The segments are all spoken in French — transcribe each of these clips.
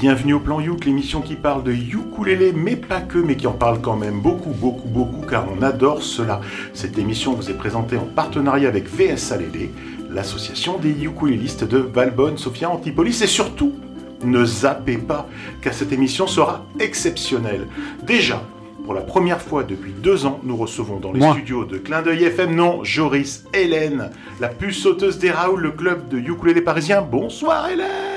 bienvenue au Plan Youk, l'émission qui parle de ukulélé, mais pas que, mais qui en parle quand même beaucoup, beaucoup, beaucoup, car on adore cela. Cette émission vous est présentée en partenariat avec VS Alélé, l'association des ukulélistes de Valbonne, Sophia Antipolis, et surtout, ne zappez pas, car cette émission sera exceptionnelle. Déjà, pour la première fois depuis deux ans, nous recevons dans les studios de Clin d'œil FM, non, Joris, Hélène, la puce sauteuse des Raoul, le club de ukulélé parisien. Bonsoir Hélène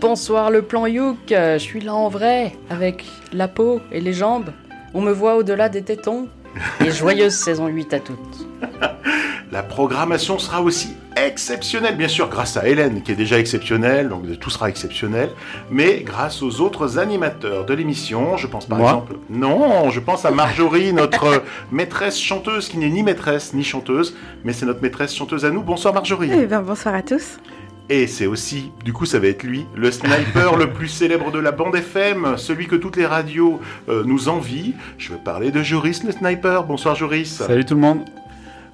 Bonsoir le plan Youk, je suis là en vrai, avec la peau et les jambes. On me voit au-delà des tétons. Et joyeuse saison 8 à toutes. La programmation sera aussi exceptionnelle, bien sûr, grâce à Hélène, qui est déjà exceptionnelle, donc tout sera exceptionnel, mais grâce aux autres animateurs de l'émission. Je pense par exemple. Non, je pense à Marjorie, notre maîtresse chanteuse, qui n'est ni maîtresse ni chanteuse, mais c'est notre maîtresse chanteuse à nous. Bonsoir Marjorie. Eh bien, bonsoir à tous. Et c'est aussi, du coup, ça va être lui, le sniper le plus célèbre de la bande FM, celui que toutes les radios euh, nous envient. Je veux parler de Joris, le sniper. Bonsoir Joris. Salut tout le monde.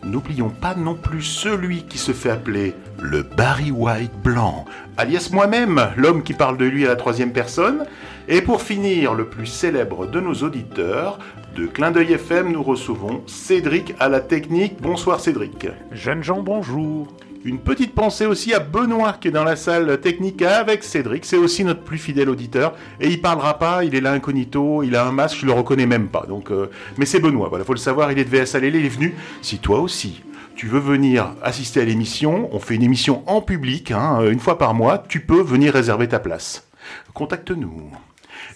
N'oublions pas non plus celui qui se fait appeler le Barry White blanc, alias moi-même, l'homme qui parle de lui à la troisième personne. Et pour finir, le plus célèbre de nos auditeurs, de Clin d'œil FM, nous recevons Cédric à la technique. Bonsoir Cédric. Jeunes gens, bonjour. Une petite pensée aussi à Benoît qui est dans la salle Technica avec Cédric. C'est aussi notre plus fidèle auditeur. Et il parlera pas, il est là incognito, il a un masque, je le reconnais même pas. Donc, euh, Mais c'est Benoît, voilà, faut le savoir, il est de VS il est venu. Si toi aussi, tu veux venir assister à l'émission, on fait une émission en public, hein, une fois par mois, tu peux venir réserver ta place. Contacte-nous.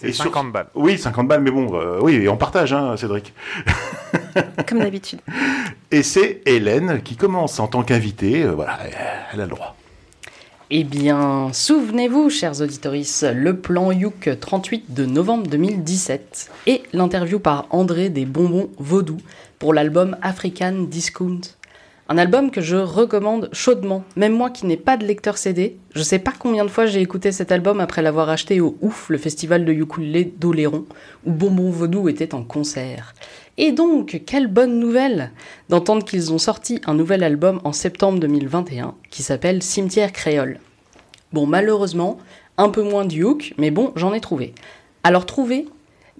Et 50 balles. Oui, 50 balles, mais bon, euh, oui, on partage, hein, Cédric. Comme d'habitude. Et c'est Hélène qui commence en tant qu'invitée. Euh, voilà, elle a le droit. Eh bien, souvenez-vous, chers auditoris, le plan Youk 38 de novembre 2017 et l'interview par André des Bonbons Vaudou pour l'album African Discount un album que je recommande chaudement, même moi qui n'ai pas de lecteur CD. Je sais pas combien de fois j'ai écouté cet album après l'avoir acheté au Ouf, le festival de ukulélé d'Oléron, où Bonbon Vaudou était en concert. Et donc, quelle bonne nouvelle d'entendre qu'ils ont sorti un nouvel album en septembre 2021 qui s'appelle Cimetière Créole. Bon, malheureusement, un peu moins du hook, mais bon, j'en ai trouvé. Alors trouvé,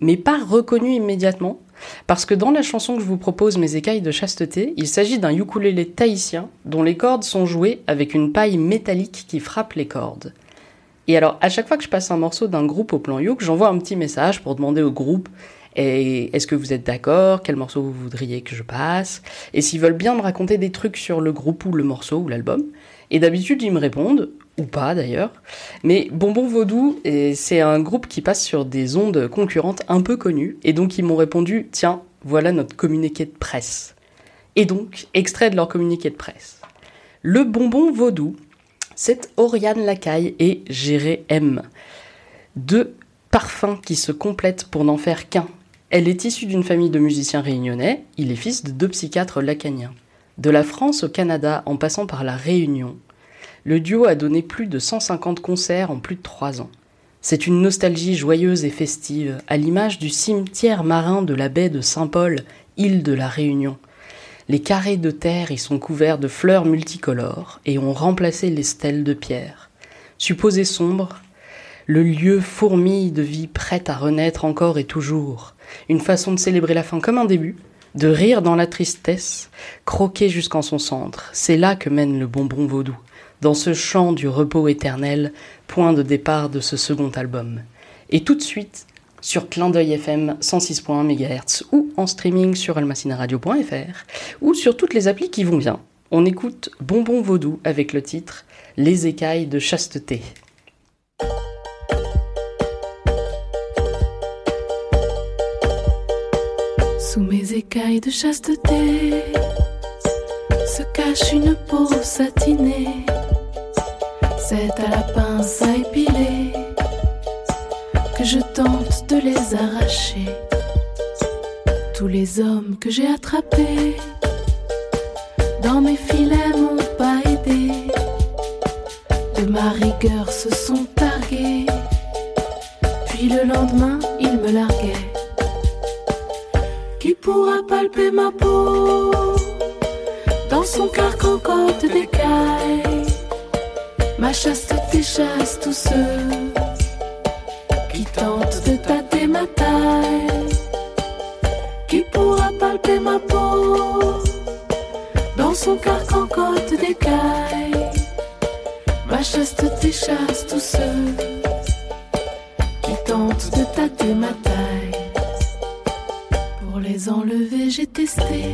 mais pas reconnu immédiatement, parce que dans la chanson que je vous propose, Mes écailles de chasteté, il s'agit d'un ukulélé tahitien dont les cordes sont jouées avec une paille métallique qui frappe les cordes. Et alors, à chaque fois que je passe un morceau d'un groupe au plan yuk, j'envoie un petit message pour demander au groupe est-ce que vous êtes d'accord? Quel morceau vous voudriez que je passe Et s'ils veulent bien me raconter des trucs sur le groupe ou le morceau ou l'album. Et d'habitude, ils me répondent ou pas d'ailleurs. Mais Bonbon Vaudou, c'est un groupe qui passe sur des ondes concurrentes un peu connues, et donc ils m'ont répondu tiens, voilà notre communiqué de presse. Et donc, extrait de leur communiqué de presse. Le bonbon vaudou, c'est Oriane Lacaille et Géré M. Deux parfums qui se complètent pour n'en faire qu'un. Elle est issue d'une famille de musiciens réunionnais, il est fils de deux psychiatres lacaniens. De la France au Canada en passant par la Réunion, le duo a donné plus de 150 concerts en plus de trois ans. C'est une nostalgie joyeuse et festive, à l'image du cimetière marin de la baie de Saint-Paul, île de la Réunion. Les carrés de terre y sont couverts de fleurs multicolores et ont remplacé les stèles de pierre. Supposé sombre, le lieu fourmille de vie prête à renaître encore et toujours. Une façon de célébrer la fin comme un début, de rire dans la tristesse, croquer jusqu'en son centre. C'est là que mène le bonbon vaudou dans ce champ du repos éternel, point de départ de ce second album. Et tout de suite, sur Clin d'œil FM 106.1 MHz ou en streaming sur almacinaradio.fr ou sur toutes les applis qui vont bien, on écoute Bonbon Vaudou avec le titre Les écailles de chasteté. Sous mes écailles de chasteté se cache une peau satinée c'est à la pince à épiler que je tente de les arracher. Tous les hommes que j'ai attrapés dans mes filets m'ont pas aidé. De ma rigueur se sont targués. Puis le lendemain, ils me larguaient. Qui pourra palper ma peau dans son cœur cocotte d'écailles? Ma chaste déchasse tous ceux qui tentent de tâter ma taille, qui pourra palper ma peau dans son carcan côte d'écaille. Ma chaste déchasse tous ceux qui tentent de tâter ma taille. Pour les enlever, j'ai testé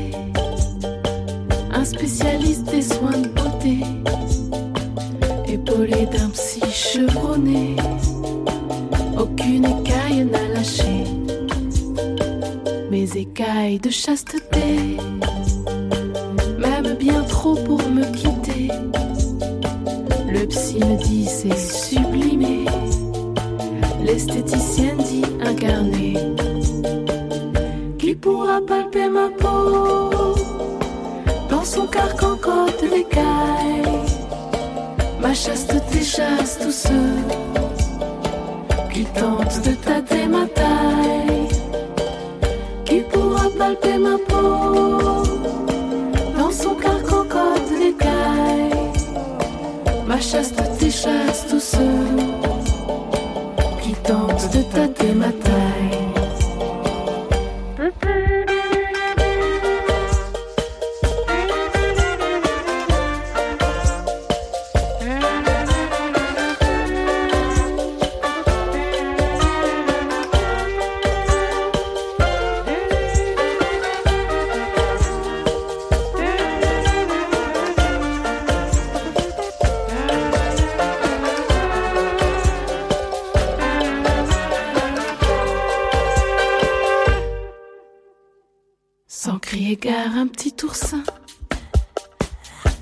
Crier gare, un petit oursin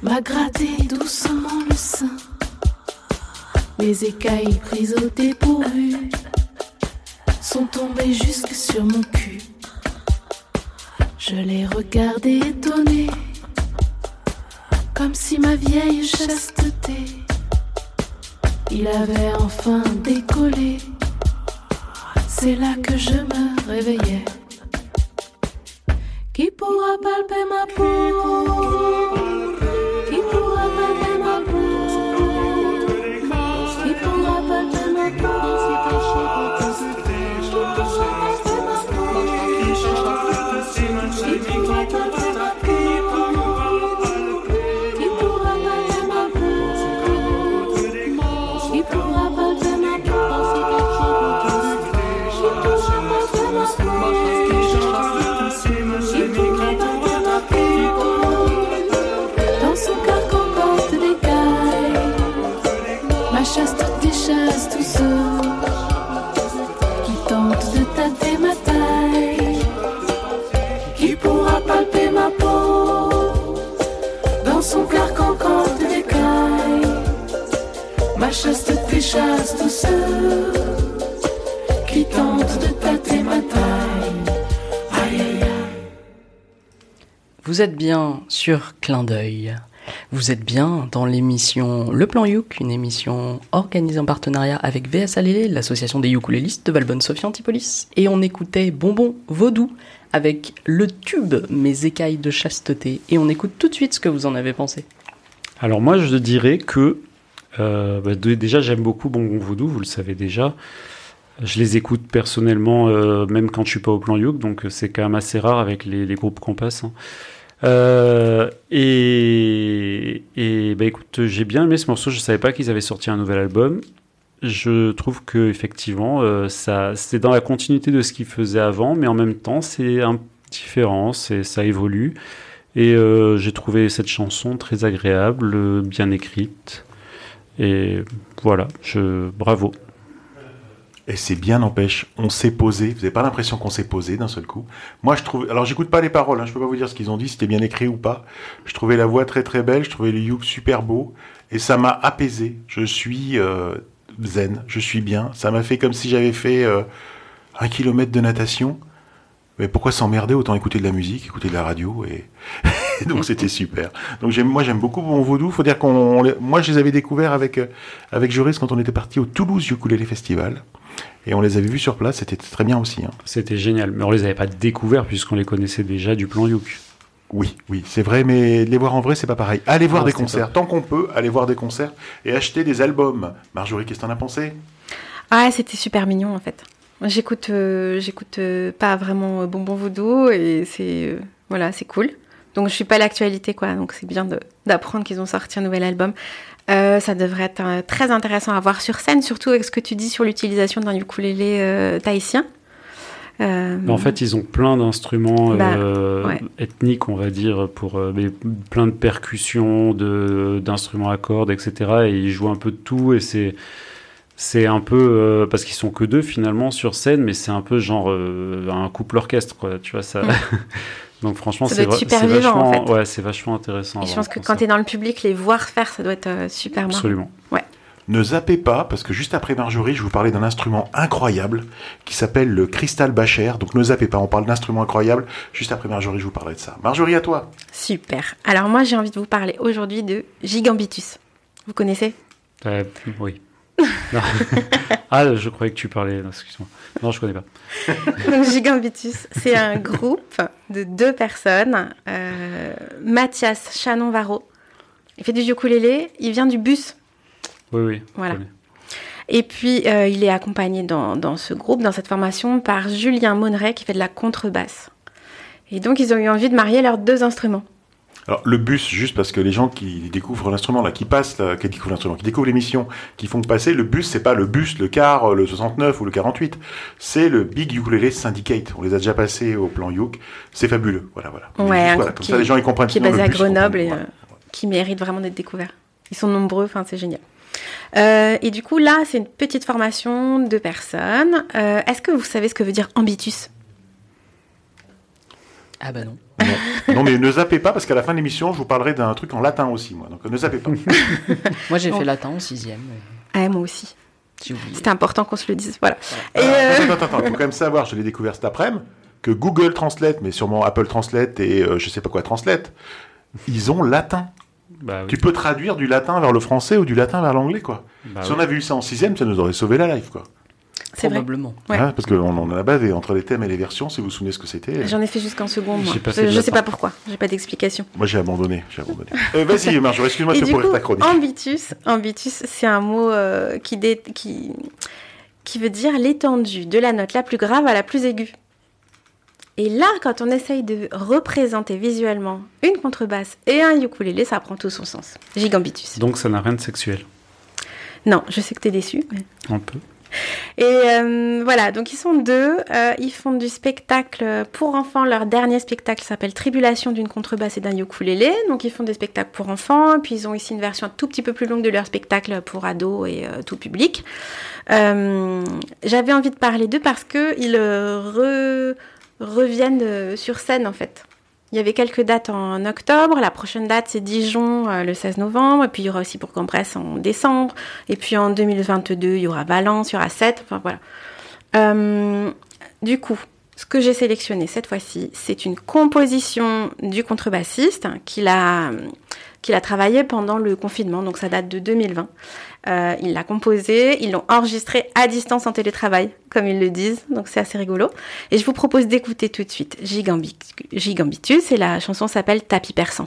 m'a gratté doucement le sein. Mes écailles prises au dépourvu sont tombées jusque sur mon cul. Je l'ai regardé étonné, comme si ma vieille chasteté, il avait enfin décollé. C'est là que je me réveillais. Qui pourra palper ma peau? Vous êtes bien sur Clin d'œil. Vous êtes bien dans l'émission Le Plan Youk, une émission organisée en partenariat avec VS Alélé, l'association des ukulélistes de Valbonne-Sophie Antipolis. Et on écoutait Bonbon Vaudou avec le tube Mes écailles de chasteté. Et on écoute tout de suite ce que vous en avez pensé. Alors moi, je dirais que euh, bah, déjà j'aime beaucoup Bonbon Voodoo, vous le savez déjà. Je les écoute personnellement, euh, même quand je suis pas au plan Youk, donc euh, c'est quand même assez rare avec les, groupes qu'on passe. hein. Et bah écoute, j'ai bien aimé ce morceau. Je savais pas qu'ils avaient sorti un nouvel album. Je trouve que effectivement, ça, c'est dans la continuité de ce qu'ils faisaient avant, mais en même temps, c'est un différent, c'est ça évolue. Et j'ai trouvé cette chanson très agréable, bien écrite. Et voilà, je bravo. Et c'est bien n'empêche, on s'est posé. Vous n'avez pas l'impression qu'on s'est posé d'un seul coup? Moi, je trouve. Alors, j'écoute pas les paroles. Hein, je peux pas vous dire ce qu'ils ont dit, si c'était bien écrit ou pas. Je trouvais la voix très très belle. Je trouvais le Youk super beau, et ça m'a apaisé. Je suis euh, zen. Je suis bien. Ça m'a fait comme si j'avais fait euh, un kilomètre de natation. Mais pourquoi s'emmerder Autant écouter de la musique, écouter de la radio, et, donc c'était super. Donc j'aime, moi j'aime beaucoup Bon Vaudou. Faut dire qu'on, moi je les avais découverts avec euh, avec Joris quand on était parti au Toulouse Ukulele Festival. Et on les avait vus sur place, c'était très bien aussi. hein. C'était génial. Mais on les avait pas découverts puisqu'on les connaissait déjà du plan Youk. Oui, oui, c'est vrai, mais les voir en vrai, c'est pas pareil. Allez voir des concerts, tant qu'on peut, allez voir des concerts et acheter des albums. Marjorie, qu'est-ce que t'en as pensé? Ah, c'était super mignon en fait. J'écoute, euh, j'écoute euh, pas vraiment euh, Bonbon Voodoo et c'est euh, voilà, c'est cool. Donc je suis pas à l'actualité quoi, donc c'est bien d'apprendre qu'ils ont sorti un nouvel album. Ça devrait être très intéressant à voir sur scène, surtout avec ce que tu dis sur l'utilisation d'un ukulélé tahitien. En fait, ils ont plein d'instruments Bah, ouais. ethniques, on va dire, pour mais plein de percussions, de d'instruments à cordes, etc. Et ils jouent un peu de tout et c'est c'est un peu euh, parce qu'ils sont que deux finalement sur scène, mais c'est un peu genre euh, un couple orchestre, quoi. Tu vois ça. Mm. Donc franchement, c'est c'est vivant, en vachement, fait. ouais, c'est vachement intéressant. et je pense que quand tu es dans le public, les voir faire, ça doit être euh, super marrant. absolument. Ne zappez pas, parce que juste après Marjorie, je vous parlais d'un instrument incroyable qui s'appelle le Crystal Bacher. Donc ne zappez pas, on parle d'instrument incroyable. Juste après Marjorie, je vous parlerai de ça. Marjorie, à toi. Super. Alors moi, j'ai envie de vous parler aujourd'hui de Gigambitus. Vous connaissez? Euh, oui. Non. ah, je croyais que tu parlais. non, Excuse-moi. Non, je connais pas. Donc, Gigambitus, c'est un groupe de deux personnes. Euh, Mathias Chanon-Varro, il fait du ukulélé, il vient du bus. Oui, oui. Voilà. Et puis, euh, il est accompagné dans, dans ce groupe, dans cette formation, par Julien Monneret qui fait de la contrebasse. Et donc, ils ont eu envie de marier leurs deux instruments. Alors le bus, juste parce que les gens qui découvrent l'instrument, là, qui passent, là, qui découvrent l'instrument, qui découvrent l'émission, qui font passer, le bus, c'est pas le bus, le car, le 69 ou le 48, c'est le Big Ukulele Syndicate. On les a déjà passés au plan Youk. C'est fabuleux. Voilà, voilà. Ouais, juste, Comme qui- ça, les gens ils comprennent. qui est basé à. Grenoble et euh, qui mérite vraiment d'être découvert. Ils sont nombreux, enfin c'est génial. Euh, et du coup là, c'est une petite formation de personnes. Euh, Est-ce que vous savez ce que veut dire ambitus? Ah bah non. Non, mais ne zappez pas parce qu'à la fin de l'émission, je vous parlerai d'un truc en latin aussi, moi. Donc ne zappez pas. Moi j'ai fait latin en sixième. Ah moi aussi. C'était important qu'on se le dise. Voilà. Et euh, Attends, attends, attends, il faut quand même savoir, je l'ai découvert cet après-midi, que Google Translate, mais sûrement Apple Translate et euh, je sais pas quoi Translate, ils ont latin. Bah, oui. Tu peux traduire du latin vers le français ou du latin vers l'anglais, quoi. Bah si oui. on avait eu ça en sixième, ça nous aurait sauvé la life, quoi. C'est vrai. Probablement. Ouais. Hein, parce qu'on en a bavé entre les thèmes et les versions, si vous vous souvenez ce que c'était. J'en ai fait jusqu'en seconde. Moi. Je, je sais pas pourquoi. J'ai pas d'explication. Moi, j'ai abandonné. J'ai abandonné. Euh, Vas-y, Marjorie, excuse-moi, c'est pour coup, ta chronique. ambitus, ambitus, c'est un mot euh, qui, dé- qui, qui veut dire l'étendue de la note la plus grave à la plus aiguë. Et là, quand on essaye de représenter visuellement une contrebasse et un ukulélé, ça prend tout son sens. Gigambitus. Donc ça n'a rien de sexuel. Non, je sais que t'es déçu. mais- Un peu. Et euh, voilà, donc ils sont deux. euh, ils font du spectacle pour enfants. Leur dernier spectacle s'appelle Tribulation d'une contrebasse et d'un ukulélé. Donc ils font des spectacles pour enfants. Puis ils ont ici une version un tout petit peu plus longue de leur spectacle pour ados et euh, tout public. J'avais envie de parler d'eux parce que ils euh, re- reviennent sur scène en fait. Il y avait quelques dates en octobre. La prochaine date, c'est Dijon euh, le 16 novembre. Et puis, il y aura aussi Bourg-en-Bresse en décembre. Et puis, en 2022, il y aura Valence, il y aura Sète. Enfin, voilà. Euh, du coup, ce que j'ai sélectionné cette fois-ci, c'est une composition du contrebassiste qu'il a, qu'il a travaillé pendant le confinement. Donc, ça date de 2020. Euh, il l'a composé, ils l'ont enregistré à distance en télétravail, comme ils le disent. Donc, c'est assez rigolo. Et je vous propose d'écouter tout de suite Gigambi- Gigambitus et la chanson s'appelle Tapis persan.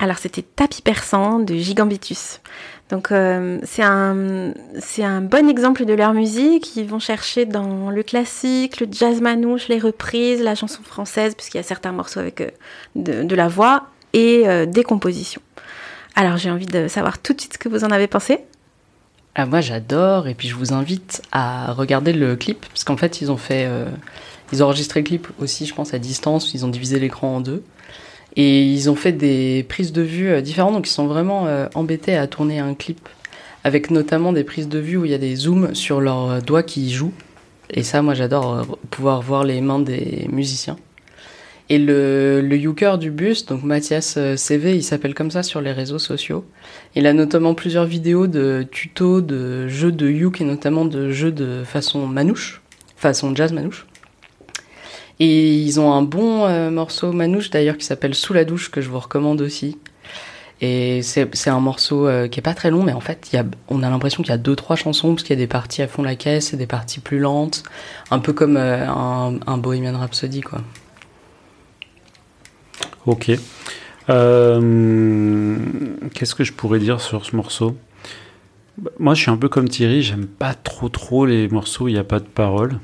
Alors c'était Tapis persan de Gigambitus. Donc euh, c'est un, un bon exemple de leur musique. Ils vont chercher dans le classique, le jazz manouche, les reprises, la chanson française, puisqu'il y a certains morceaux avec euh, de, la voix et euh, des compositions. Alors j'ai envie de savoir tout de suite ce que vous en avez pensé. Ah, moi j'adore et puis je vous invite à regarder le clip parce qu'en fait ils ont fait ils ont enregistré le clip aussi je pense à distance ils ont divisé l'écran en deux et ils ont fait des prises de vue euh, différentes, donc ils sont vraiment euh, embêtés à tourner un clip, avec notamment des prises de vue où il y a des zooms sur leurs euh, doigts qui jouent. Et ça, moi j'adore pouvoir voir les mains des musiciens. Et le, le du bus, donc Mathias CV, il s'appelle comme ça sur les réseaux sociaux. Il a notamment plusieurs vidéos de tutos de jeux de yuk et notamment de jeux de façon manouche, façon jazz manouche. Et ils ont un bon euh, morceau manouche d'ailleurs qui s'appelle Sous la douche que je vous recommande aussi. Et c'est un morceau euh, qui est pas très long, mais en fait, on a l'impression qu'il y a deux trois chansons parce qu'il y a des parties à fond la caisse et des parties plus lentes, un peu comme euh, un, un, Bohemian Rhapsody quoi. Ok. Qu'est-ce que je pourrais dire sur ce morceau? Moi, je suis un peu comme Thierry, j'aime pas trop trop les morceaux où il n'y a pas de paroles.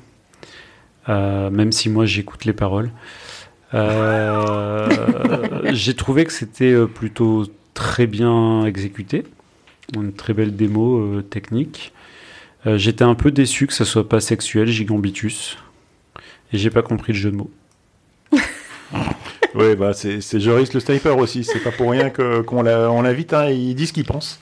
Euh, même si moi j'écoute les paroles. Euh, j'ai trouvé que c'était euh, plutôt très bien exécuté, une très belle démo technique. J'étais un peu déçu que ça soit pas sexuel, Gigambitus, et j'ai pas compris le jeu de mots. oui, bah c'est Joris le sniper aussi. C'est pas pour rien qu'on l'invite. Hein, il dit ce qu'il pense.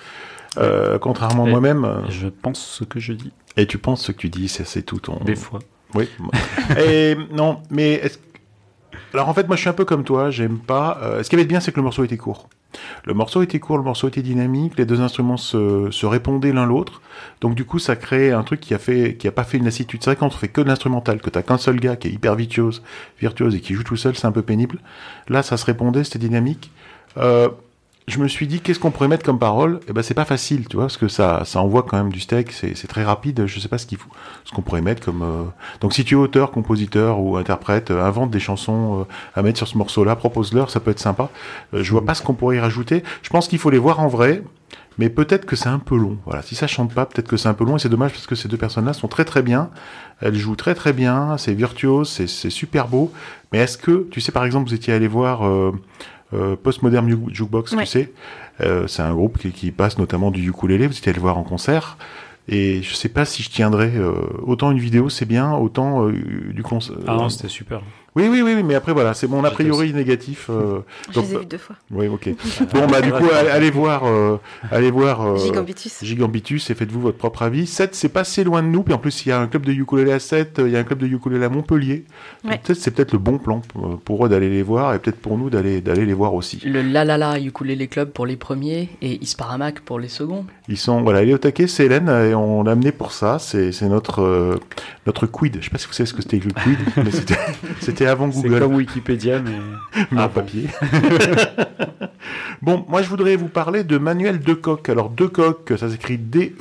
contrairement à moi-même. Je pense ce que je dis. Et tu penses ce que tu dis, c'est tout ton. Des fois. Oui. Et non, mais alors en fait, moi je suis un peu comme toi, j'aime pas. Euh, ce qui avait de bien, c'est que le morceau était court. Le morceau était court, le morceau était dynamique, les deux instruments se, se répondaient l'un l'autre. Donc du coup, ça crée un truc qui a fait, qui a pas fait une lassitude. C'est vrai quand on fait que de l'instrumental, que t'as qu'un seul gars qui est hyper virtuose, virtuose et qui joue tout seul, c'est un peu pénible. Là, ça se répondait, c'était dynamique. Euh, je me suis dit qu'est-ce qu'on pourrait mettre comme parole? Eh ben c'est pas facile, tu vois, parce que ça ça envoie quand même du steak, c'est très rapide. Je sais pas ce qu'il faut, ce qu'on pourrait mettre comme. Euh, donc si tu es auteur, compositeur ou interprète, euh, invente des chansons euh, à mettre sur ce morceau-là, propose-leur, ça peut être sympa. je vois pas ce qu'on pourrait y rajouter. Je pense qu'il faut les voir en vrai. Mais peut-être que c'est un peu long. Voilà, si ça chante pas, peut-être que c'est un peu long et c'est dommage parce que ces deux personnes-là sont très très bien. Elles jouent très très bien, c'est virtuose, c'est super beau. Mais est-ce que, tu sais, par exemple, vous étiez allé voir euh, Postmodern Jukebox, tu sais. Euh, c'est un groupe qui, passe notamment du ukulélé. Vous étiez allé le voir en concert. Et je sais pas si je tiendrai euh, autant une vidéo, c'est bien, autant du concert. Ah non, c'était super. Oui, oui, oui, mais après voilà, c'est mon a priori négatif. Euh, je les ai vus deux fois. Oui, ok. bon, bah du coup, allez voir, euh, allez voir euh, Gigambitus. Gigambitus et faites-vous votre propre avis. 7, c'est pas si loin de nous, puis en plus, il y a un club de ukulélé à 7, il y a un club de ukulélé à Montpellier. Peut-être c'est peut-être le bon plan pour eux d'aller les voir et peut-être pour nous d'aller d'aller les voir aussi. Le La La La Ukulélé Club pour les premiers et Isparamac pour les seconds. Ils sont voilà, il est au taquet, c'est Hélène et on l'a amené pour ça. C'est notre notre quid. Je sais pas si vous savez ce que c'était le quid, mais c'était avant Google. C'est comme Wikipédia, mais, mais en papier. bon, moi je voudrais vous parler de Manuel Decoq. Alors Decoq, ça s'écrit D-E-C-O-C-Q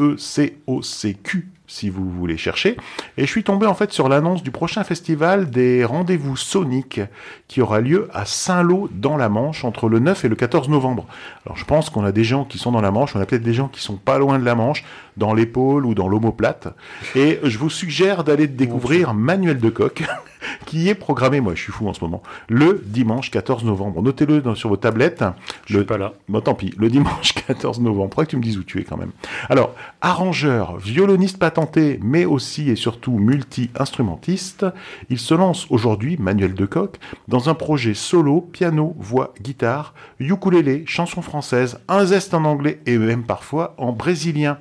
si vous voulez chercher. Et je suis tombé en fait sur l'annonce du prochain festival des rendez-vous soniques qui aura lieu à Saint-Lô dans la Manche entre le 9 et le 14 novembre. Alors je pense qu'on a des gens qui sont dans la Manche, on a peut-être des gens qui sont pas loin de la Manche, dans l'épaule ou dans l'omoplate. Et je vous suggère d'aller découvrir Manuel de Coq, qui est programmé, moi je suis fou en ce moment, le dimanche 14 novembre. Notez-le sur vos tablettes. Je suis pas là. Bon, tant pis, le dimanche 14 novembre. Pourquoi que tu me dises où tu es quand même Alors, arrangeur, violoniste patenté, mais aussi et surtout multi-instrumentiste, il se lance aujourd'hui, Manuel de Coq, dans un projet solo, piano, voix, guitare, ukulélé, chanson française, un zeste en anglais et même parfois en brésilien.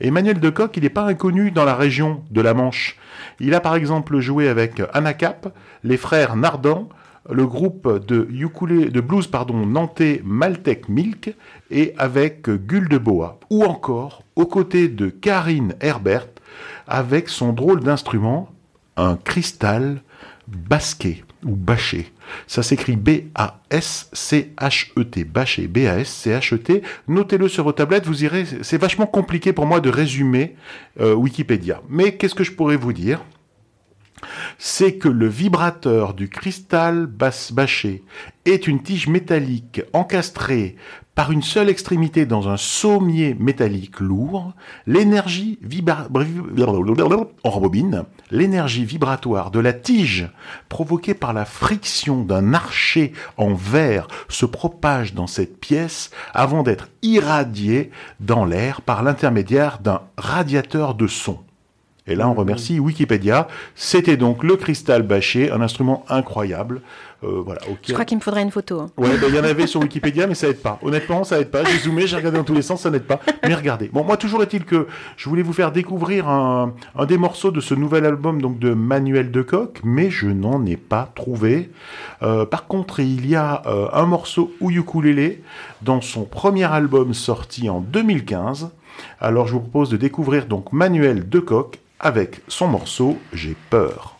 Emmanuel Decoq, il n'est pas inconnu dans la région de la Manche. Il a par exemple joué avec Anacap, les frères Nardan, le groupe de, de blues pardon, nantais Maltec Milk et avec Gull de Boa, ou encore aux côtés de Karine Herbert avec son drôle d'instrument, un cristal basqué ou bâché. Ça s'écrit B-A-S-C-H-E-T. Bâché, B-A-S-C-H-E-T. Notez-le sur vos tablettes, vous irez. C'est vachement compliqué pour moi de résumer euh, Wikipédia. Mais qu'est-ce que je pourrais vous dire? C'est que le vibrateur du cristal bâché est une tige métallique encastrée par une seule extrémité dans un sommier métallique lourd, l'énergie vibratoire de la tige provoquée par la friction d'un archer en verre se propage dans cette pièce avant d'être irradiée dans l'air par l'intermédiaire d'un radiateur de son. Et là, on remercie Wikipédia. C'était donc le cristal bâché, un instrument incroyable. Euh, voilà, Je crois qu'il me faudrait une photo. Hein. Ouais, ben, il y en avait sur Wikipédia, mais ça aide pas. Honnêtement, ça aide pas. J'ai zoomé, j'ai regardé dans tous les sens, ça n'aide pas. Mais regardez. Bon, moi, toujours est-il que je voulais vous faire découvrir un, des morceaux de ce nouvel album donc de Manuel de Coq, mais je n'en ai pas trouvé. Euh, par contre, il y a euh, un morceau ukulélé dans son premier album sorti en 2015. Alors, je vous propose de découvrir donc Manuel de Coq avec son morceau J'ai peur.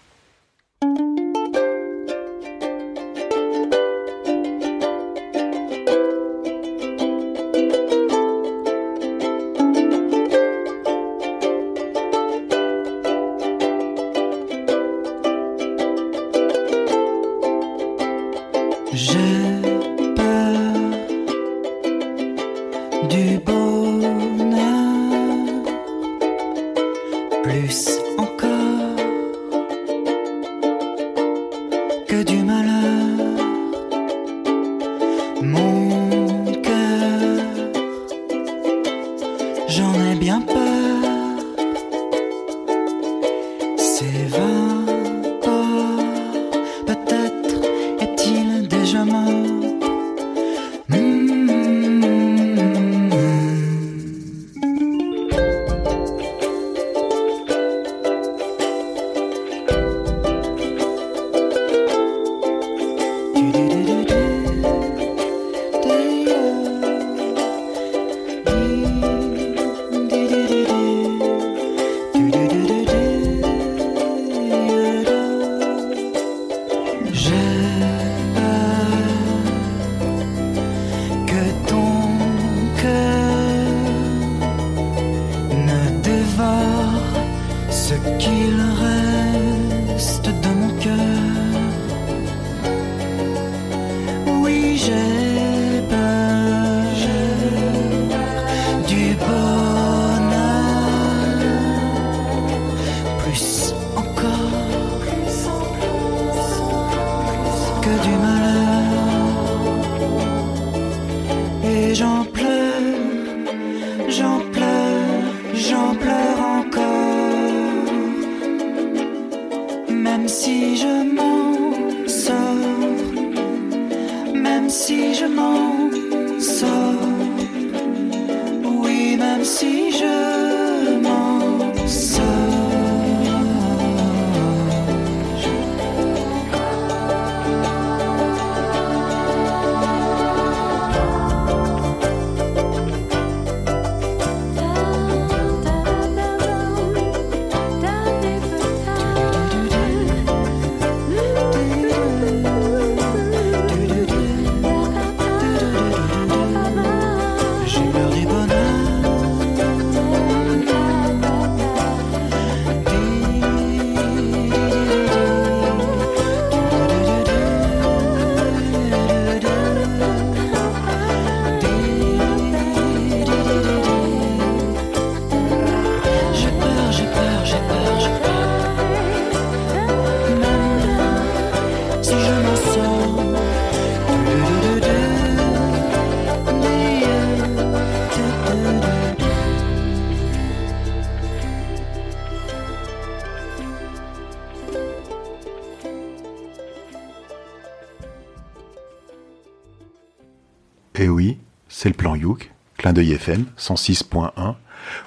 De FM 106.1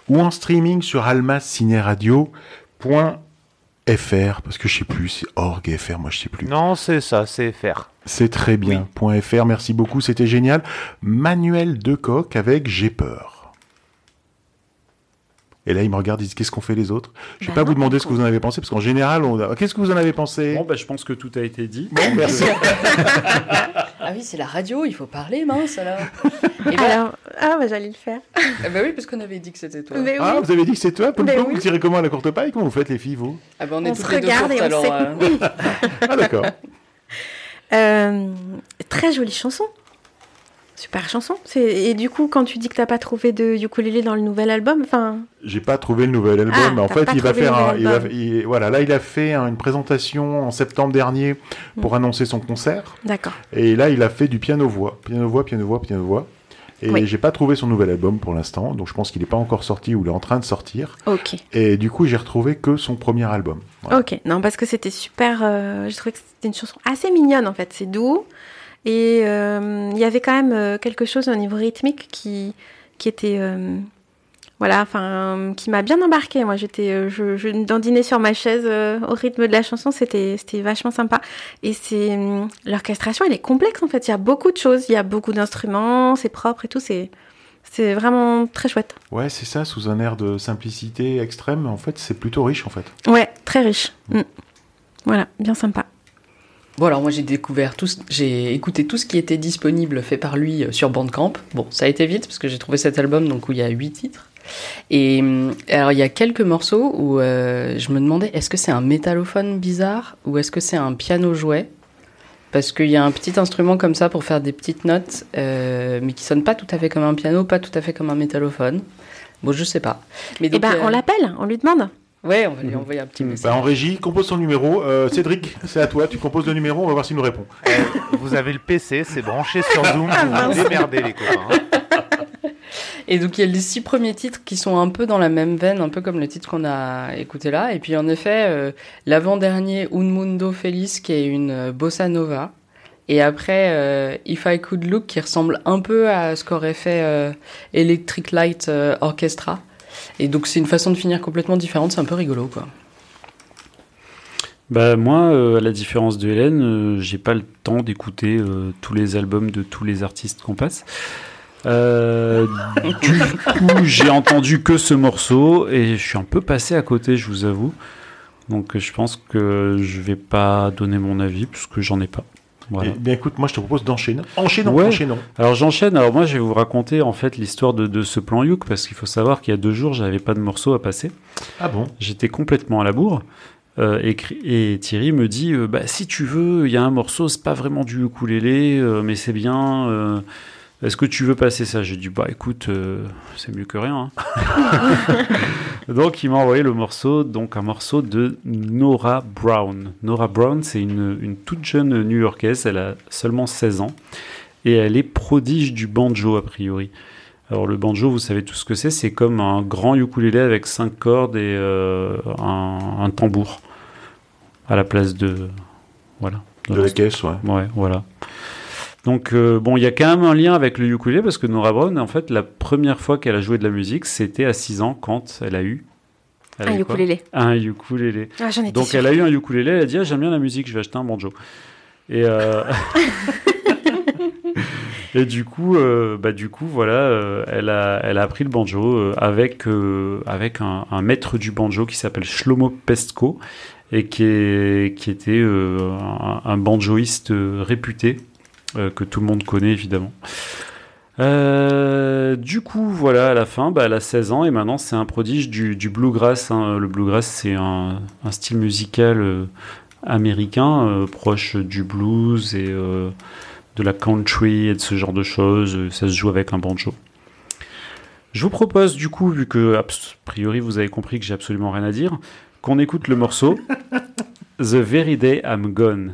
ou en streaming sur almacineradio.fr parce que je sais plus, c'est org fr, moi je sais plus. Non, c'est ça, c'est fr. C'est très bien. .fr, merci beaucoup, c'était génial. Manuel Decoq avec J'ai peur. Et là, il me regarde, il dit Qu'est-ce qu'on fait les autres? Je ne vais bah pas vous demander ce que vous en avez pensé, parce qu'en général, on Qu'est-ce que vous en avez pensé? Bon, bah, je pense que tout a été dit. Bon, merci. ah oui, c'est la radio, il faut parler, mince alors. Et ben, alors, Ah, bah j'allais le faire. Ah bah oui, parce qu'on avait dit que c'était toi. Mais Ah, oui. vous avez dit que c'est toi Poum Ben Poum, oui. Vous tirez comment à la courte paille? Comment vous faites les filles, vous? Ah bah on est On toutes se les deux regarde courtes, et on alors... sait. euh, Ah, d'accord. Euh, très jolie chanson. Super chanson. C'est- Et du coup, quand tu dis que t'as pas trouvé de ukulélé dans le nouvel album, enfin, J'ai pas trouvé le nouvel album, Ah, mais en t'as fait, pas il va trouvé le faire un, nouvel il va- album. il- voilà, là, il a fait un- une présentation en septembre dernier pour annoncer son concert, d'accord. et là, il a fait du piano-voix, piano-voix, piano-voix, piano-voix. Et Oui. j'ai pas trouvé son nouvel album pour l'instant, donc je pense qu'il est pas encore sorti ou il est en train de sortir. Ok. Et du coup, j'ai retrouvé que son premier album. Voilà. Ok. Non, parce que c'était super. euh, J'ai trouvé que c'était une chanson assez mignonne en fait. C'est doux. Et euh, il y avait quand même euh, quelque chose au niveau rythmique qui, qui était. euh, voilà, enfin, qui m'a bien embarqué. Moi, j'étais, euh, je, je dandinais sur ma chaise euh, au rythme de la chanson. C'était, c'était vachement sympa. Et c'est hum, l'orchestration, elle est complexe en fait. Il y a beaucoup de choses. Il y a beaucoup d'instruments. C'est propre et tout. C'est, c'est vraiment très chouette. Ouais, c'est ça, sous un air de simplicité extrême. En fait, c'est plutôt riche, en fait. Ouais, très riche. Mm. Voilà, bien sympa. Bon alors moi j'ai découvert tout, j'ai écouté tout ce qui était disponible fait par lui euh, sur Bandcamp. Bon ça a été vite parce que j'ai trouvé cet album donc où il y a huit titres. Et hum, alors il y a quelques morceaux où euh, je me demandais est-ce que c'est un métallophone bizarre ou est-ce que c'est un piano jouet? Parce qu'il y a un petit instrument comme ça pour faire des petites notes euh, mais qui sonne pas tout à fait comme un piano, pas tout à fait comme un métallophone. Bon je sais pas. Mais Et donc, ben, euh, on l'appelle, on lui demande. Ouais on va lui envoyer un petit message. Bah, en régie, compose son numéro. Euh, Cédric, c'est à toi. Tu composes le numéro, on va voir s'il nous répond. Eh, vous avez le PC, c'est branché sur Zoom, vous vous démerdez les copains. hein. Et donc il y a les six premiers titres qui sont un peu dans la même veine, un peu comme le titre qu'on a écouté là. Et puis en effet, euh, l'avant-dernier Un Mundo Feliz qui est une euh, bossa nova. Et après euh, If I Could Look qui ressemble un peu à ce qu'aurait fait Electric Light Orchestra. Et donc c'est une façon de finir complètement différente, c'est un peu rigolo quoi. Bah moi, à la différence de Hélène, euh, j'ai pas le temps d'écouter tous les albums de tous les artistes qu'on passe. Euh, du coup, j'ai entendu que ce morceau et je suis un peu passé à côté, je vous avoue. Donc, je pense que je vais pas donner mon avis parce que j'en ai pas. Voilà. Eh bien, écoute, moi, je te propose d'enchaîner. Enchaînons, Ouais. enchaînons. Alors j'enchaîne. Alors moi, je vais vous raconter en fait l'histoire de, de ce plan Youk parce qu'il faut savoir qu'il y a deux jours, j'avais pas de morceau à passer. Ah bon? J'étais complètement à la bourre. Euh, et, Thierry me dit euh, bah, si tu veux, il y a un morceau, c'est pas vraiment du ukulélé, mais c'est bien. Est-ce que tu veux passer ça? J'ai dit bah écoute, euh, c'est mieux que rien. hein. donc il m'a envoyé le morceau, donc un morceau de Nora Brown. Nora Brown, c'est une, une toute jeune New-Yorkaise, elle a seulement 16 ans et elle est prodige du banjo a priori. Alors le banjo, vous savez tout ce que c'est, c'est comme un grand ukulélé avec cinq cordes et euh, un, un tambour à la place de voilà. De la caisse, ouais. Ouais, voilà. Donc euh, bon, il y a quand même un lien avec le ukulélé parce que Nora Brown, en fait, la première fois qu'elle a joué de la musique, c'était à 6 ans quand elle a eu elle Un ukulélé. un ukulélé. Ah, Donc elle a eu un ukulélé, elle a dit ah, j'aime bien la musique, je vais acheter un banjo. Et euh, et du coup, euh, bah du coup voilà, euh, elle a elle a appris le banjo euh, avec avec un, un maître du banjo qui s'appelle Shlomo Pestko et qui est qui était un, un banjoïste réputé que tout le monde connaît évidemment. Euh, du coup, voilà, à la fin, bah, elle a 16 ans et maintenant c'est un prodige du, du bluegrass. hein. Le bluegrass, c'est un, un style musical euh, américain euh, proche du blues et euh, de la country et de ce genre de choses. Euh, Ça se joue avec un banjo. Je vous propose, du coup, vu que a priori vous avez compris que j'ai absolument rien à dire, qu'on écoute le morceau The Very Day I'm Gone.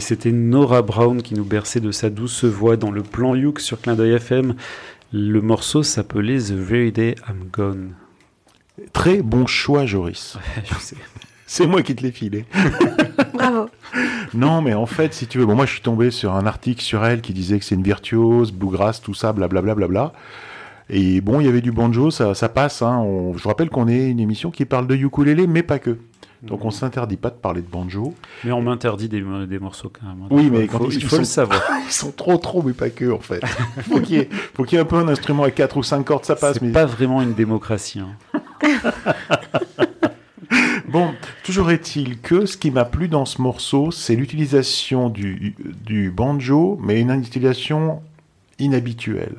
Et c'était Nora Brown qui nous berçait de sa douce voix dans le plan Youk sur Clin d'œil FM. Le morceau s'appelait The Very Day I'm Gone. Très bon choix, Joris. Je sais. C'est moi qui te l'ai filé. Bravo. Non, mais en fait, si tu veux, bon, moi je suis tombé sur un article sur elle qui disait que c'est une virtuose, bluegrass, tout ça, blablabla. Bla, bla, bla. Et bon, il y avait du banjo, ça, ça passe. Hein. On- je vous rappelle qu'on est une émission qui parle de ukulélé, mais pas que. Donc on s'interdit pas de parler de banjo. Mais on m'interdit des, des morceaux quand même. Oui, mais il quand faut, ils- il faut le sont- savoir. Ils sont trop, trop, mais pas que en fait. faut qu'il y ait, faut qu'il y ait un peu un instrument à quatre ou cinq cordes, ça passe. C'est Mais pas vraiment une démocratie. hein. Bon, toujours est-il que ce qui m'a plu dans ce morceau, c'est l'utilisation du, du banjo, mais une utilisation inhabituelle.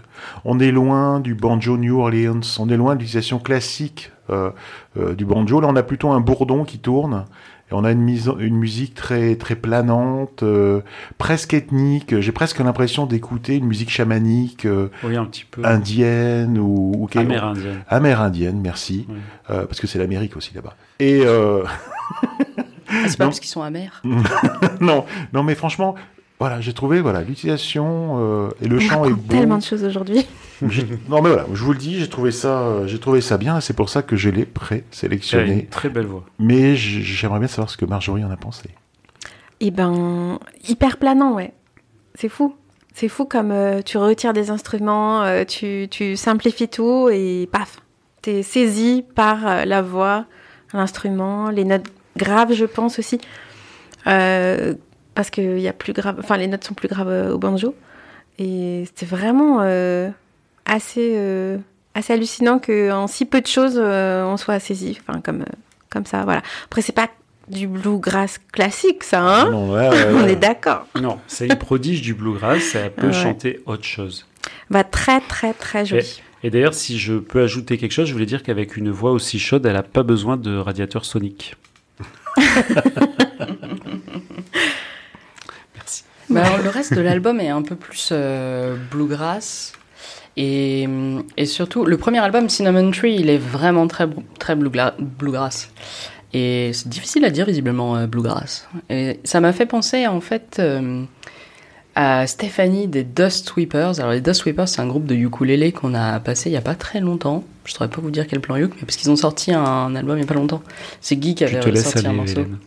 On est loin du banjo New Orleans, on est loin de l'utilisation classique euh, euh, du banjo. Là, on a plutôt un bourdon qui tourne. Et on a une, mise, une musique très, très planante, euh, presque ethnique. J'ai presque l'impression d'écouter une musique chamanique, euh, Oui, un petit peu. indienne ou, Amérindienne. amérindienne, merci. Oui. Euh, parce que c'est l'Amérique aussi là-bas. Et euh, Ah, c'est pas Non. parce qu'ils sont amers. non, non, mais franchement, voilà, j'ai trouvé voilà l'utilisation euh, et le On chant est beau. tellement de choses aujourd'hui. Non, mais voilà, je vous le dis, j'ai trouvé ça, euh, j'ai trouvé ça bien. et C'est pour ça que je l'ai Elle a une présélectionné. très belle voix. Mais j'aimerais bien savoir ce que Marjorie en a pensé. Et ben, hyper planant, ouais. C'est fou. C'est fou comme euh, tu retires des instruments, euh, tu, tu simplifies tout et paf, t'es saisi par euh, la voix, l'instrument, les notes graves, je pense aussi. Euh, parce que il y a plus grave, enfin les notes sont plus graves euh, au banjo. Et c'était vraiment euh, assez, euh, assez hallucinant qu'en si peu de choses, euh, on soit saisi, enfin comme, comme ça, voilà. Après, c'est pas du bluegrass classique, ça, hein Non, ouais, ouais, on ouais. est d'accord. Non, c'est une prodige du bluegrass, elle peut Ouais. chanter autre chose. Bah, très, très, très joli. Et d'ailleurs, si je peux ajouter quelque chose, je voulais dire qu'avec une voix aussi chaude, elle n'a pas besoin de radiateur sonique. Alors, le reste de l'album est un peu plus euh, bluegrass. Et, et surtout, le premier album, Cinnamon Tree, il est vraiment très, très bluegrass. Et c'est difficile à dire, visiblement, euh, bluegrass. Et ça m'a fait penser, en fait, euh, à Stéphanie des Dust Sweepers. Alors, les Dust Sweepers, c'est un groupe de ukulélé qu'on a passé il y a pas très longtemps. Je saurais pas vous dire quel plan yuk, mais parce qu'ils ont sorti un album il y a pas longtemps. C'est Guy qui avait sorti un morceau. Hélène.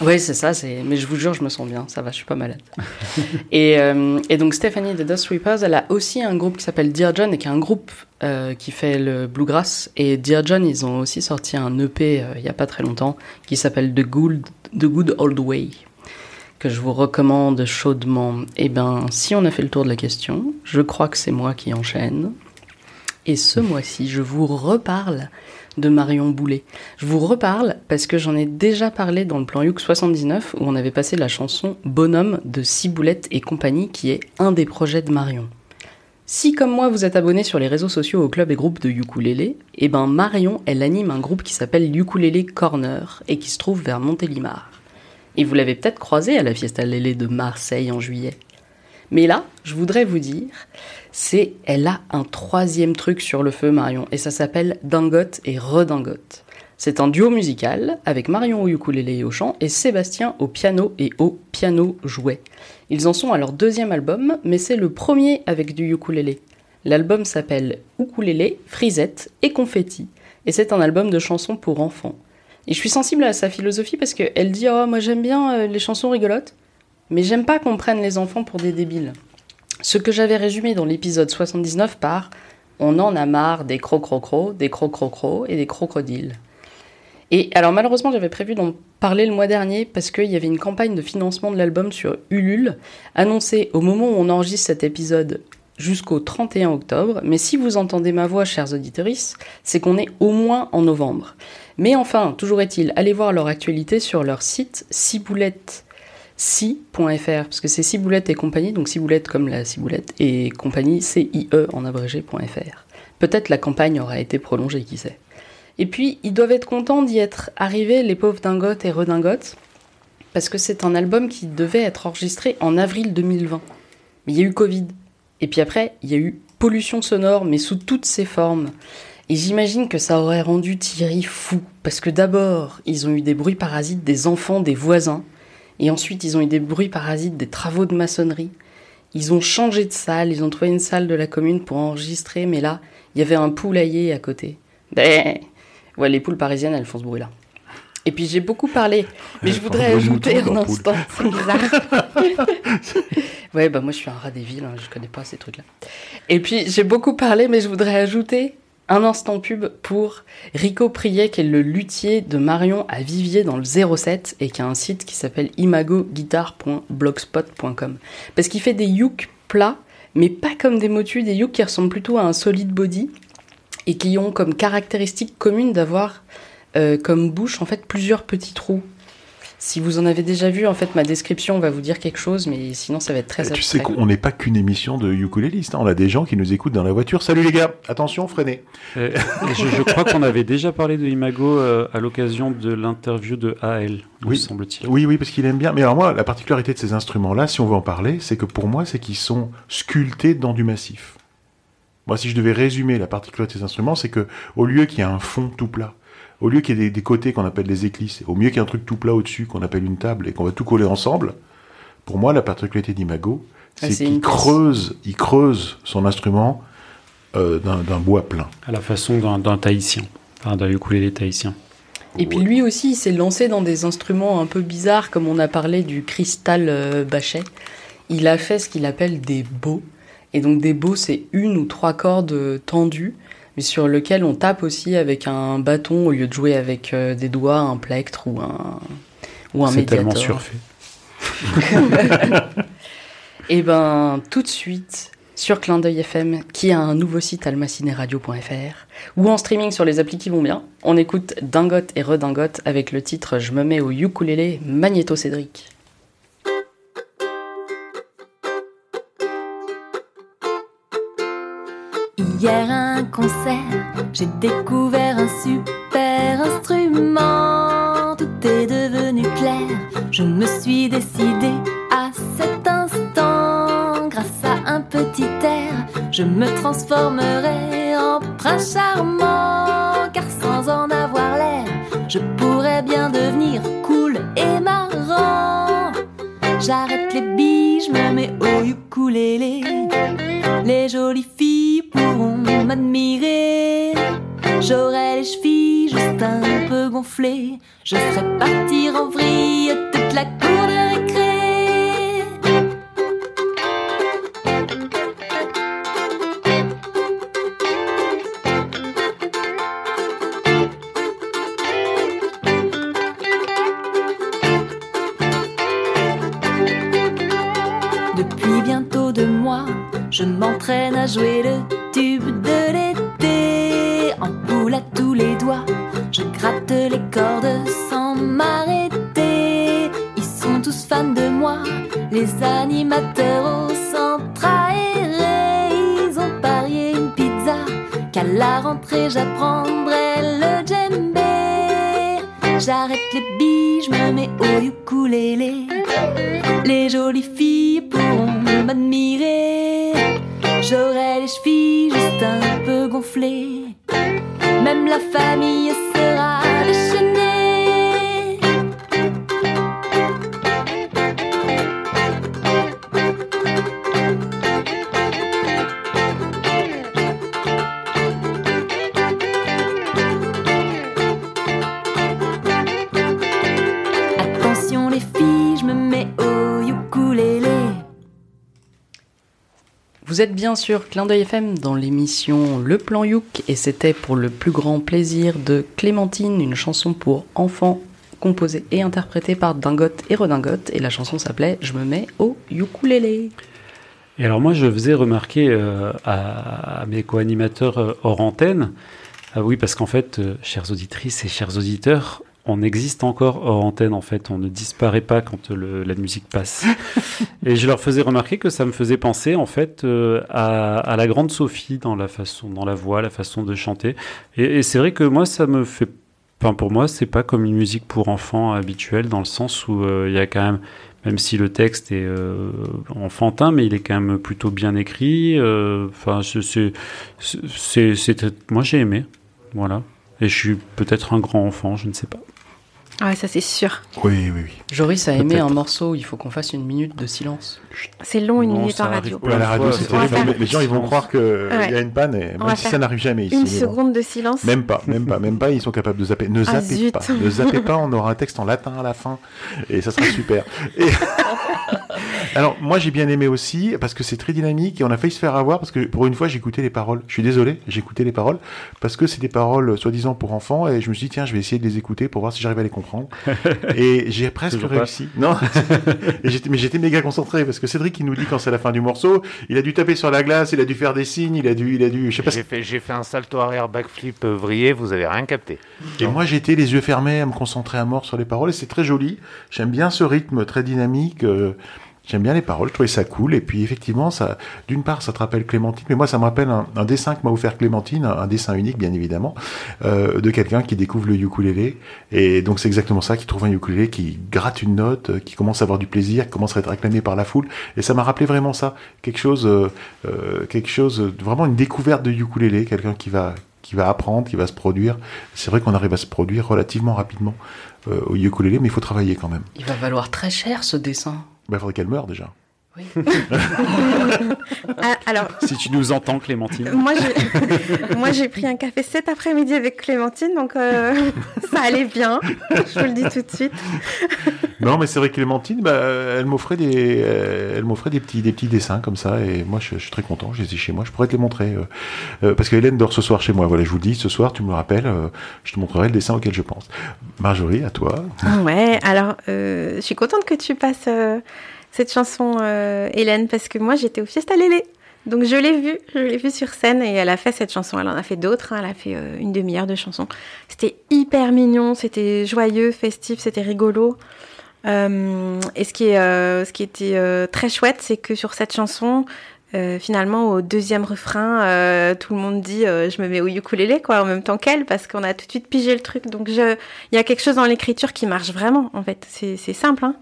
Oui, c'est ça. C'est. Mais je vous jure, je me sens bien. Ça va, je suis pas malade. et, euh, et donc Stephanie de Dust Reapers, elle a aussi un groupe qui s'appelle Dear John et qui est un groupe euh, qui fait le bluegrass. Et Dear John, ils ont aussi sorti un EP euh, il y a pas très longtemps qui s'appelle The Good, The Good Old Way que je vous recommande chaudement. Et ben, si on a fait le tour de la question, je crois que c'est moi qui enchaîne. Et ce mois-ci, je vous reparle de Marion Boulet. Je vous reparle parce que j'en ai déjà parlé dans le plan Youk 79 où on avait passé la chanson Bonhomme de Ciboulette et compagnie qui est un des projets de Marion. Si comme moi vous êtes abonné sur les réseaux sociaux au club et groupe de ukulélé, eh ben Marion elle anime un groupe qui s'appelle Ukulélé Corner et qui se trouve vers Montélimar. Et vous l'avez peut-être croisé à la Fiesta Lélé de Marseille en juillet. Mais là, je voudrais vous dire, c'est elle a un troisième truc sur le feu, Marion, et ça s'appelle Dingote et Redingote. C'est un duo musical avec Marion au ukulélé au chant et Sébastien au piano et au piano jouet. Ils en sont à leur deuxième album, mais c'est le premier avec du ukulélé. L'album s'appelle Ukulélé, Frisette et Confetti, et c'est un album de chansons pour enfants. Et je suis sensible à sa philosophie parce qu'elle dit Oh, moi j'aime bien euh, les chansons rigolotes, mais j'aime pas qu'on prenne les enfants pour des débiles. Ce que j'avais résumé dans l'épisode 79 par On en a marre des cro-cro-cro, des cro-cro-cro et des crocodiles. Et alors malheureusement, j'avais prévu d'en parler le mois dernier parce qu'il y avait une campagne de financement de l'album sur Ulule, annoncée au moment où on enregistre cet épisode jusqu'au 31 octobre. Mais si vous entendez ma voix, chers auditeurs, c'est qu'on est au moins en novembre. Mais enfin, toujours est-il, allez voir leur actualité sur leur site ciboulette si.fr, parce que c'est Ciboulette et compagnie, donc Ciboulette comme la Ciboulette, et compagnie, C-I-E en abrégé.fr. Peut-être la campagne aura été prolongée, qui sait. Et puis, ils doivent être contents d'y être arrivés, les pauvres dingotes et redingotes, parce que c'est un album qui devait être enregistré en avril 2020. Mais il y a eu Covid. Et puis après, il y a eu pollution sonore, mais sous toutes ses formes. Et j'imagine que ça aurait rendu Thierry fou, parce que d'abord, ils ont eu des bruits parasites des enfants des voisins, et ensuite ils ont eu des bruits parasites des travaux de maçonnerie. Ils ont changé de salle, ils ont trouvé une salle de la commune pour enregistrer, mais là, il y avait un poulailler à côté. Ben, Ouais, les poules parisiennes, elles font ce bruit-là. Et puis j'ai beaucoup parlé, mais je voudrais ajouter un instant. C'est bizarre. ouais, bah moi je suis un rat des villes, hein, je connais pas ces trucs-là. Et puis j'ai beaucoup parlé, mais je voudrais ajouter un instant pub pour Rico Priet, qui est le luthier de Marion à Vivier dans le 07 et qui a un site qui s'appelle imagoguitar.blogspot.com. Parce qu'il fait des yuk plats, mais pas comme des motus, des yuk qui ressemblent plutôt à un solid body et qui ont comme caractéristique commune d'avoir euh, comme bouche en fait plusieurs petits trous. Si vous en avez déjà vu, en fait, ma description va vous dire quelque chose, mais sinon ça va être très Tu abstrait. sais qu'on n'est pas qu'une émission de ukuléliste. hein. On a des gens qui nous écoutent dans la voiture. Salut les gars, attention, freinez. Et je, je crois qu'on avait déjà parlé de Imago euh, à l'occasion de l'interview de AL, me Oui. semble-t-il. Oui, oui, parce qu'il aime bien. Mais alors moi, la particularité de ces instruments-là, si on veut en parler, c'est que pour moi, c'est qu'ils sont sculptés dans du massif. Moi, si je devais résumer la particularité de ces instruments, c'est que au lieu qu'il y ait un fond tout plat, au lieu qu'il y ait des, des côtés qu'on appelle des éclisses, au mieux qu'il y ait un truc tout plat au-dessus qu'on appelle une table et qu'on va tout coller ensemble, pour moi, la particularité d'Imago, Ah, c'est qu'il creuse, il creuse son instrument euh, d'un bois plein. À la façon d'un d'un tahitien, enfin d'un ukulélé tahitien. Et puis lui aussi, il s'est lancé dans des instruments un peu bizarres, comme on a parlé du cristal euh, bachet. Il a fait ce qu'il appelle des bows. Et donc des bows, c'est une ou trois cordes euh, tendues, mais sur lesquelles on tape aussi avec un bâton au lieu de jouer avec euh, des doigts, un plectre ou un, ou un C'est tellement médiator. surfait. Et ben tout de suite sur Clin d'œil FM, qui a un nouveau site almacineradio.fr, ou en streaming sur les applis qui vont bien, on écoute Dingote et Redingote avec le titre Je me mets au ukulélé Magnéto Cédric. Hier j'ai découvert un super instrument. Tout est devenu clair. Je me suis décidée à cet instant. Grâce à un petit air, je me transformerai en prince charmant. Car sans en avoir l'air, je pourrais bien devenir cool et marrant. J'arrête les billes, je me mets au ukulélé. Les jolies filles m'admirer. J'aurai les chevilles juste un peu gonflées. Je ferai partir en vrille toute la cour de jouer le tube de l'été. En boule à tous les doigts, je gratte les cordes sans m'arrêter. Ils sont tous fans de moi, les animateurs au centre aéré. Ils ont parié une pizza, qu'à la rentrée j'apprendrai le djembé. J'arrête les billes, je me mets au ukulélé. Les jolies filles pourront m'admirer. J'aurai les chevilles juste un peu gonflées. Même la famille Vous êtes bien sûr Clin d'œil FM dans l'émission Le Plan Youk et c'était pour le plus grand plaisir de Clémentine, une chanson pour enfants composée et interprétée par Dingote et Redingote et la chanson s'appelait Je me mets au ukulélé. Et alors moi, je faisais remarquer euh, à, mes co-animateurs euh, hors antenne, ah oui, parce qu'en fait, euh, chères auditrices et chers auditeurs, on existe encore hors antenne, en fait. On ne disparaît pas quand le- la musique passe. et je leur faisais remarquer que ça me faisait penser, en fait, euh, à, à la grande Sophie dans la façon, dans la voix, la façon de chanter. Et, et c'est vrai que moi, ça me fait... Enfin, pour moi, c'est pas comme une musique pour enfants habituelle, dans le sens où euh, il y a quand même même si le texte est euh, enfantin, mais il est quand même plutôt bien écrit. euh, Enfin, c'est, c'est- moi j'ai aimé, voilà. Et je suis peut-être un grand enfant, je ne sais pas. Ah ouais, ça c'est sûr. Oui, oui, oui. Joris a aimé un morceau, il faut qu'on fasse une minute de silence. C'est long une Non, minute en radio. Ouais, la radio, c'est terrible. faire Les- gens, ils vont croire qu'il Ouais. y a une panne, et même si faire ça n'arrive jamais ici. Une seconde de silence. Même pas, même pas, même pas, ils sont capables de zapper. Ne Ah, zappez zut. pas, ne zappez pas, on aura un texte en latin à la fin, et ça sera super. Et- Alors, moi j'ai bien aimé aussi, parce que c'est très dynamique, et on a failli se faire avoir, parce que pour une fois j'écoutais les paroles. Je suis désolé, j'écoutais les paroles, parce que c'est des paroles euh, soi-disant pour enfants, et je me suis dit, tiens, je vais essayer de les écouter pour voir si j'arrive à les comprendre. et j'ai presque pas. réussi. Non, mais j'étais méga concentré, parce que Cédric, il nous dit quand c'est la fin du morceau, il a dû taper sur la glace, il a dû faire des signes, il a dû, il a dû, je sais pas J'ai fait, j'ai fait un salto arrière backflip euh, vrillé, vous avez rien capté. Et moi, j'étais les yeux fermés à me concentrer à mort sur les paroles et c'est très joli. J'aime bien ce rythme très dynamique. euh, J'aime bien les paroles, je trouvais ça cool. Et puis, effectivement, d'une part, ça te rappelle Clémentine, mais moi, ça me rappelle un, dessin que m'a offert Clémentine, un, dessin unique, bien évidemment, euh, de quelqu'un qui découvre le ukulélé. Et donc, c'est exactement ça, qui trouve un ukulélé, qui gratte une note, qui commence à avoir du plaisir, qui commence à être acclamé par la foule. Et ça m'a rappelé vraiment ça, quelque chose, euh, euh, quelque chose, vraiment une découverte de ukulélé, quelqu'un qui va, qui va apprendre, qui va se produire. C'est vrai qu'on arrive à se produire relativement rapidement au ukulélé, mais il faut travailler quand même. Il va valoir très cher ce dessin. Il faudrait qu'elle meure déjà. Oui. Ah, alors, Si tu nous entends, Clémentine. moi j'ai, moi j'ai pris un café cet après-midi avec Clémentine, donc euh, ça allait bien. Je vous le dis tout de suite. Non, mais c'est vrai que Clémentine, bah, elle m'offrait des, euh, elle m'offrait des petits, des petits dessins comme ça, et moi je, je suis très content. Je les ai chez moi. Je pourrais te les montrer euh, euh, parce que Hélène dort ce soir chez moi. Voilà, je vous le dis, ce soir, tu me le rappelles, euh, je te montrerai le dessin auquel je pense. Marjorie, à toi. Ouais, alors euh, je suis contente que tu passes euh, cette chanson, euh, Hélène, parce que moi j'étais au Fiesta Lélé. Donc je l'ai vue, je l'ai vue sur scène et elle a fait cette chanson. Elle en a fait d'autres, hein, elle a fait euh, une demi-heure de chansons. C'était hyper mignon, c'était joyeux, festif, c'était rigolo. Euh, et ce qui, est, ce qui était très chouette, c'est que sur cette chanson, finalement, au deuxième refrain, tout le monde dit je me mets au ukulélé quoi, en même temps qu'elle, parce qu'on a tout de suite pigé le truc. Donc il y a quelque chose dans l'écriture qui marche vraiment, en fait. C'est simple, hein.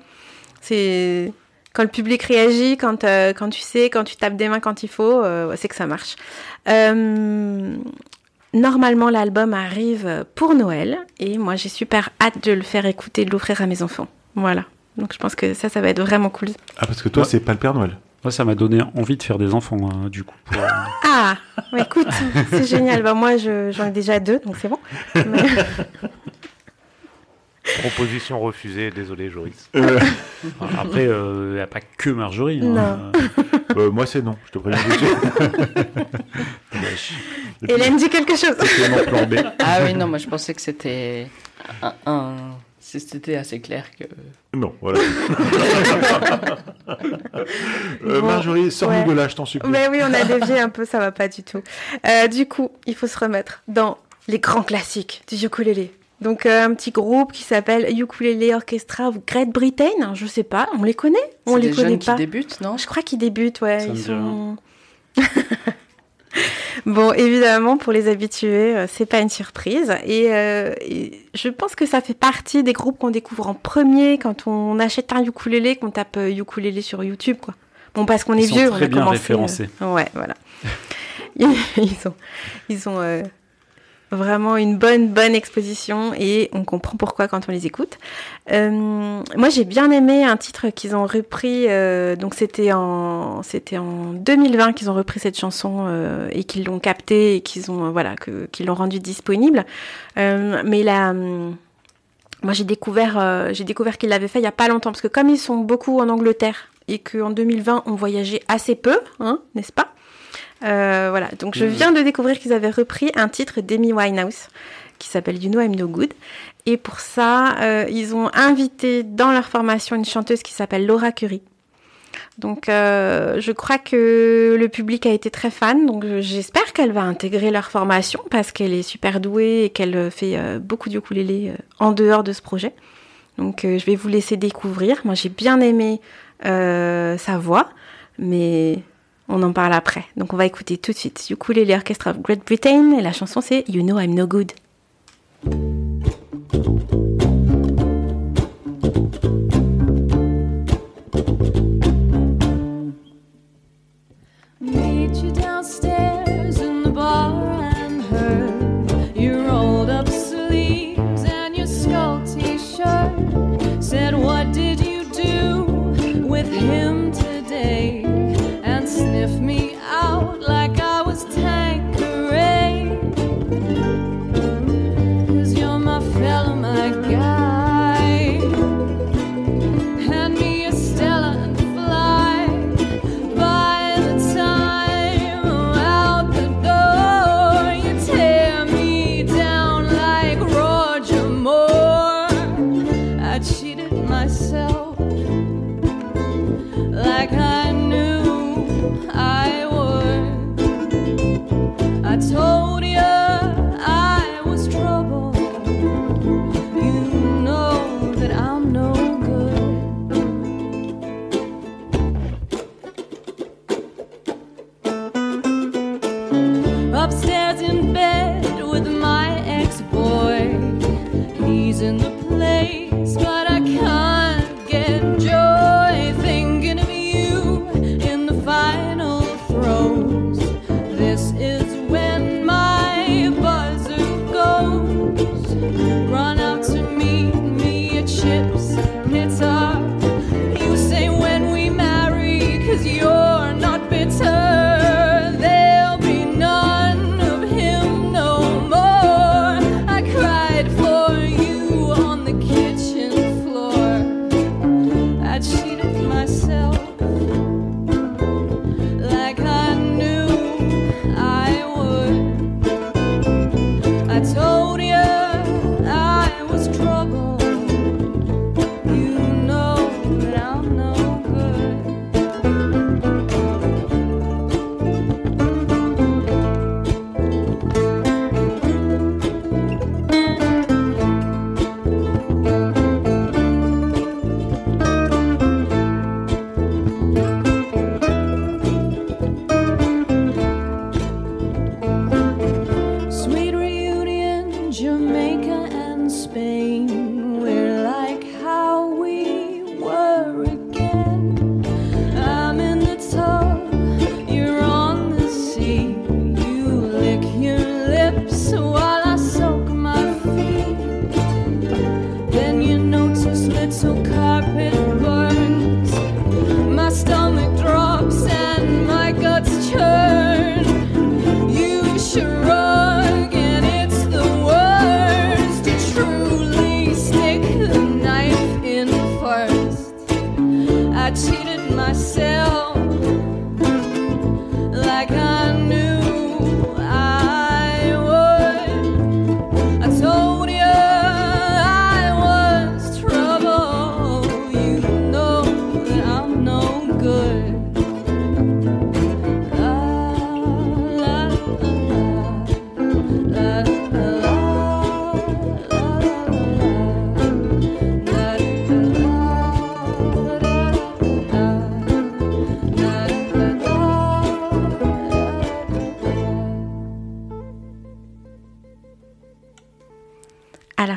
C'est quand le public réagit, quand, euh, quand tu sais, quand tu tapes des mains quand il faut, euh, c'est que ça marche. Euh, normalement, l'album arrive pour Noël et moi, j'ai super hâte de le faire écouter, de l'offrir à mes enfants. Voilà. Donc, je pense que ça, ça va être vraiment cool. Ah, parce que toi, Ouais. c'est pas le Père Noël. Moi, ça m'a donné envie de faire des enfants, hein, du coup. pour, Ah, écoute, c'est génial. Bah, moi, je- j'en ai déjà deux, donc c'est bon. Mais- Proposition refusée, désolé Joris. Après, il n'y a pas que Marjorie. hein. Non. Euh, moi, c'est non. Je te préviens. Hélène dit quelque chose. Ah oui, non, moi je pensais que c'était un, un- c'était assez clair que. Non, voilà. Euh, Bon, Marjorie, sors-nous ouais. de là, je t'en supplie. Mais oui, on a dévié un peu, ça va pas du tout. Euh, du coup, il faut se remettre dans les grands classiques du ukulélé. Donc euh, un petit groupe qui s'appelle Ukulele Orchestra of Great Britain. hein, Je sais pas, on les connaît On c'est les des connaît jeunes pas. qui débutent, non? Je crois qu'ils débutent, ouais. Ça me ils dit sont. bon, évidemment, pour les habitués, euh, c'est pas une surprise. Et, euh, et je pense que ça fait partie des groupes qu'on découvre en premier quand on achète un ukulélé, qu'on tape euh, ukulélé sur YouTube, quoi. Bon, parce qu'on est Ils sont vieux, très on a bien commencé. référencés. euh, Ouais, voilà. ils ont, ils ont euh, vraiment une bonne, bonne exposition et on comprend pourquoi quand on les écoute. Euh, moi, j'ai bien aimé un titre qu'ils ont repris. euh, donc, c'était en, c'était en 2020 qu'ils ont repris cette chanson euh, et qu'ils l'ont captée et qu'ils ont, euh, voilà, que, qu'ils l'ont rendue disponible. Mais là. hum, moi, j'ai découvert, j'ai découvert qu'ils l'avaient fait il y a pas longtemps parce que comme ils sont beaucoup en Angleterre et qu'en 2020 on voyageait assez peu, hein, n'est-ce pas? Euh, voilà, donc je viens de découvrir qu'ils avaient repris un titre d'Amy Winehouse qui s'appelle You Know I'm No Good. Et pour ça, euh, ils ont invité dans leur formation une chanteuse qui s'appelle Laura Curry. Donc euh, je crois que le public a été très fan, donc j'espère qu'elle va intégrer leur formation parce qu'elle est super douée et qu'elle euh, fait euh, beaucoup de ukulélé euh, en dehors de ce projet. Donc je vais vous laisser découvrir. Moi j'ai bien aimé euh, sa voix, mais on en parle après. Donc on va écouter tout de suite Ukulele Orchestra of Great Britain et la chanson c'est You Know I'm No Good.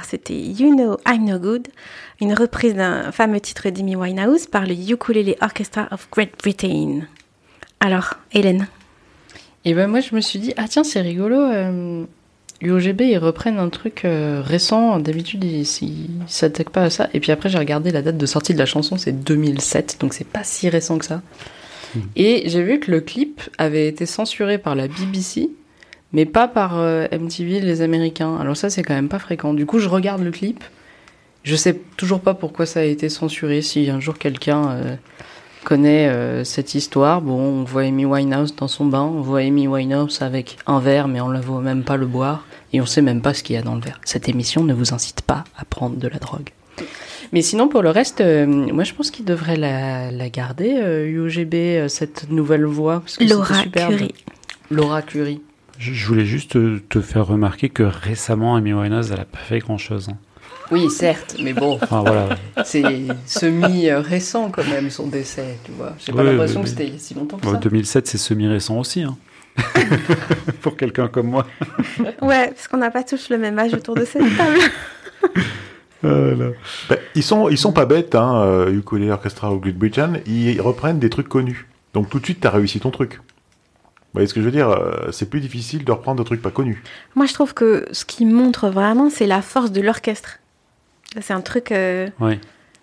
C'était You Know I'm No Good, une reprise d'un fameux titre d'Amy Winehouse par le Ukulele Orchestra of Great Britain. Alors, Hélène? Et ben moi je me suis dit ah tiens c'est rigolo euh, UOGB ils reprennent un truc euh, récent. D'habitude ils ils s'attaquent pas à ça. Et puis après j'ai regardé la date de sortie de la chanson c'est 2007 donc c'est pas si récent que ça. Et j'ai vu que le clip avait été censuré par la BBC mais pas par euh, MTV les Américains alors ça c'est quand même pas fréquent du coup je regarde le clip je sais toujours pas pourquoi ça a été censuré si un jour quelqu'un euh, connaît euh, cette histoire. Bon, on voit Amy Winehouse dans son bain, on voit Amy Winehouse avec un verre, mais on ne voit même pas le boire, et on sait même pas ce qu'il y a dans le verre. Cette émission ne vous incite pas à prendre de la drogue. Mais sinon, pour le reste, euh, moi je pense qu'il devrait la, la garder, UGB, cette nouvelle voix. parce que Laura. Curie. Laura Curie. Je, voulais juste te, faire remarquer que récemment, Amy Winehouse, elle a pas fait grand-chose. hein. Oui, certes, mais bon, Enfin, voilà. c'est semi-récent quand même son décès, tu vois. J'ai pas Oui, l'impression oui, que c'était il y a si longtemps que Bon, ça. 2007, c'est semi-récent aussi. hein. Pour quelqu'un comme moi. Ouais, parce qu'on n'a pas tous le même âge autour de cette table. Ben, ils sont ils sont pas bêtes, hein, euh, Ukulele Orchestra ou Gridbridgean, ils reprennent des trucs connus. Donc tout de suite, t'as réussi ton truc. Vous voyez ce que je veux dire euh, C'est plus difficile de reprendre des trucs pas connus. Moi, je trouve que ce qui montre vraiment, c'est la force de l'orchestre. C'est un truc. euh, Ouais.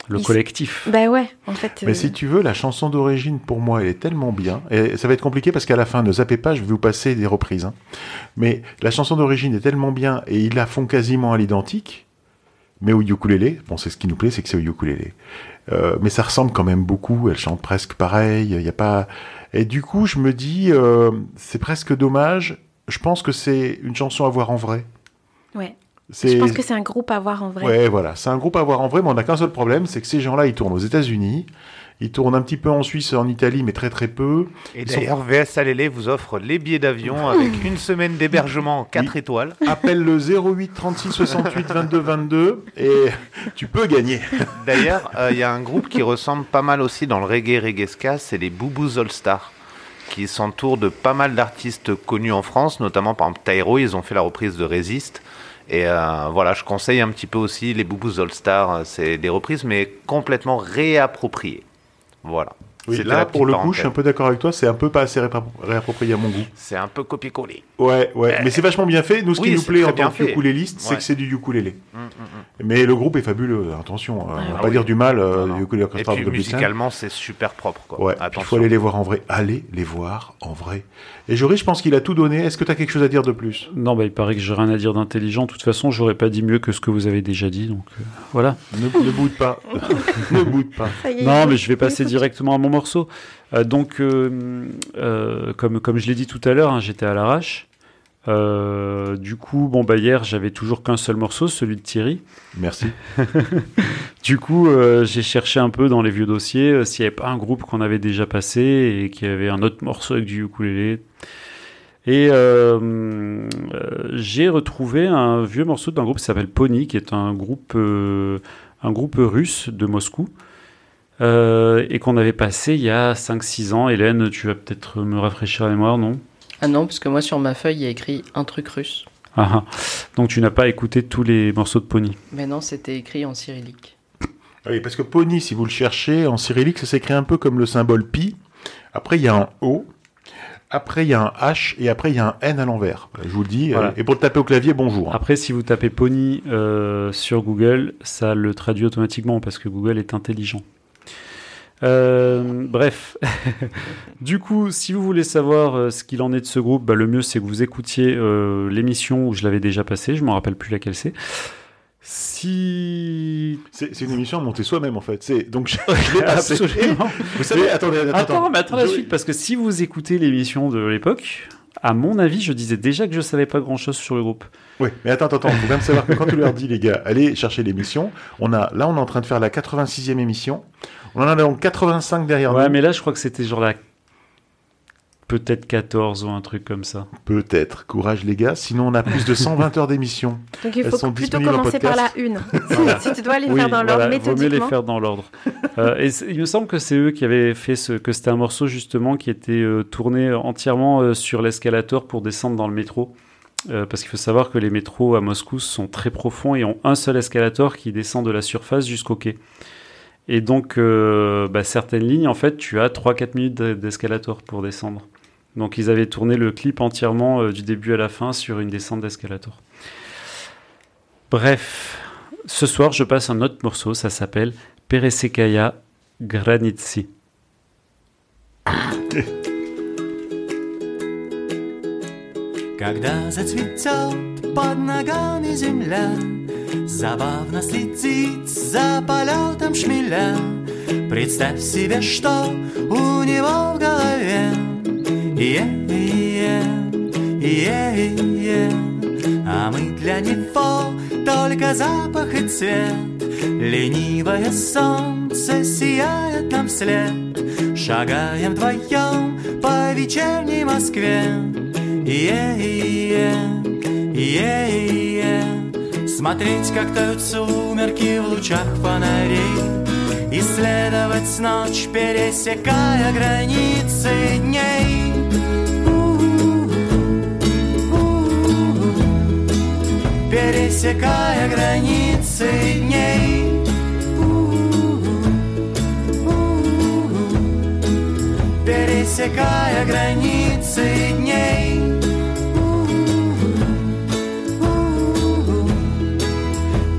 Le Il collectif. Bah ouais, en fait. Mais euh, si tu veux, la chanson d'origine, pour moi, elle est tellement bien. Et ça va être compliqué parce qu'à la fin, ne zappez pas, je vais vous passer des reprises. hein. Mais la chanson d'origine est tellement bien et ils la font quasiment à l'identique. Mais au ukulélé, bon, c'est ce qui nous plaît, c'est que c'est au ukulélé. Euh, mais ça ressemble quand même beaucoup. Elle chante presque pareil. Il y a pas. Et du coup, je me dis, euh, c'est presque dommage. Je pense que c'est une chanson à voir en vrai. Ouais. Je pense que c'est un groupe à voir en vrai. Ouais, voilà. C'est un groupe à voir en vrai, mais on n'a qu'un seul problème, c'est que ces gens-là, ils tournent aux États-Unis, ils tournent un petit peu en Suisse, en Italie, mais très très peu. Et sont- d'ailleurs, VS Alélé vous offre les billets d'avion avec une semaine d'hébergement 4 étoiles. Appelle le 08 36 68 22 22 et tu peux gagner. D'ailleurs, euh, il y a un groupe qui ressemble pas mal aussi dans le reggae reggae ska, c'est les Boubous All Stars, qui s'entourent de pas mal d'artistes connus en France, notamment par exemple Tyro, ils ont fait la reprise de Resist. Et euh, voilà, je conseille un petit peu aussi les Boubous All Stars, c'est des reprises mais complètement réappropriées. Voilà. Oui, là, pour le coup, je suis un peu d'accord avec toi, c'est un peu pas assez réapproprié à mon goût. C'est un peu copier-coller. Ouais, ouais, mais c'est vachement bien fait. Nous, ce oui, qui nous c'est plaît en bien tant que ukuléliste, c'est Ouais. que c'est du ukulélé. Mm, mm, mm. Mais le groupe est fabuleux, attention, euh, on va Ah pas oui. dire du mal, euh, du ukulélé Et orchestra puis de musicalement, c'est super propre. Quoi. Ouais, il faut aller les voir en vrai. Allez les voir en vrai. Et Joris, je pense qu'il a tout donné. Est-ce que tu as quelque chose à dire de plus? Non, bah, il paraît que j'ai rien à dire d'intelligent. De toute façon, j'aurais pas dit mieux que ce que vous avez déjà dit. Donc euh, voilà. Ne, ne boude pas. ne boude pas. Non, mais je vais passer directement à mon Euh, donc, euh, euh, comme, comme je l'ai dit tout à l'heure, hein, j'étais à l'arrache. Euh, du coup, bon, bah, hier, j'avais toujours qu'un seul morceau, celui de Thierry. Merci. Du coup, euh, j'ai cherché un peu dans les vieux dossiers euh, s'il n'y avait pas un groupe qu'on avait déjà passé et qui avait un autre morceau avec du ukulélé. Et j'ai retrouvé un vieux morceau d'un groupe qui s'appelle Pony, qui est un groupe, un groupe russe de Moscou, euh, et qu'on avait passé il y a 5-6 ans. Hélène, tu vas peut-être me rafraîchir la mémoire, non? Ah non, parce que moi sur ma feuille il y a écrit un truc russe. Ah, ah. Donc tu n'as pas écouté tous les morceaux de Pony? Mais non, c'était écrit en cyrillique. Oui, parce que Pony, si vous le cherchez en cyrillique, ça s'écrit un peu comme le symbole pi. Après, il y a un O. Après, il y a un H. Et après, il y a un N à l'envers. Je vous le dis. Voilà. et pour le taper au clavier, bonjour. Après, si vous tapez Pony euh, sur Google, ça le traduit automatiquement parce que Google est intelligent. Euh, bref, du coup, si vous voulez savoir euh, ce qu'il en est de ce groupe, bah, le mieux c'est que vous écoutiez euh, l'émission où je l'avais déjà passée, je me rappelle plus laquelle c'est. Si. C'est une émission à monter soi-même, en fait. C'est- Donc, je, je. Absolument. Vous savez, attendez, attendez. Attends, mais attends la Je- suite, parce que si vous écoutez l'émission de l'époque, à mon avis, je disais déjà que je savais pas grand chose sur le groupe. Oui, mais attends, attends, attends. Faut quand même savoir que quand tu leur dis, les gars, allez chercher l'émission, on a, là, on est en train de faire la 86e émission. On en a donc 85 derrière Ouais, nous. mais là, je crois que c'était genre la. Peut-être 14 ou un truc comme ça. Peut-être. Courage, les gars. Sinon, on a plus de 120 heures d'émission. Donc il faut sont plutôt commencer par la une. Voilà. si tu dois les Oui, faire dans l'ordre voilà, vaut mieux les méthodiquement. faire dans l'ordre. Euh, et il me semble que c'est eux qui avaient fait ce, que c'était un morceau justement qui était euh, tourné entièrement euh, sur l'escalator pour descendre dans le métro. Euh, parce qu'il faut savoir que les métros à Moscou sont très profonds et ont un seul escalator qui descend de la surface jusqu'au quai. Et donc, euh, bah, certaines lignes, en fait, tu as 3-4 minutes d'escalator pour descendre. Donc, ils avaient tourné le clip entièrement euh, du début à la fin sur une descente d'escalator. Bref, ce soir, je passe un autre morceau, ça s'appelle Peresekaya Granitsi. Когда зацветет под ногами земля, Забавно следить за полетом шмеля, Представь себе, что у него в голове Е-е-е, е-е-е. А мы для него только запах и цвет. Ленивое солнце сияет нам вслед. Шагаем вдвоем по вечерней Москве. Е-е-е, е-е-е. Смотреть, как тают сумерки в лучах фонарей. Исследовать ночь, пересекая границы дней Пересекая границы дней. Пересекая границы дней.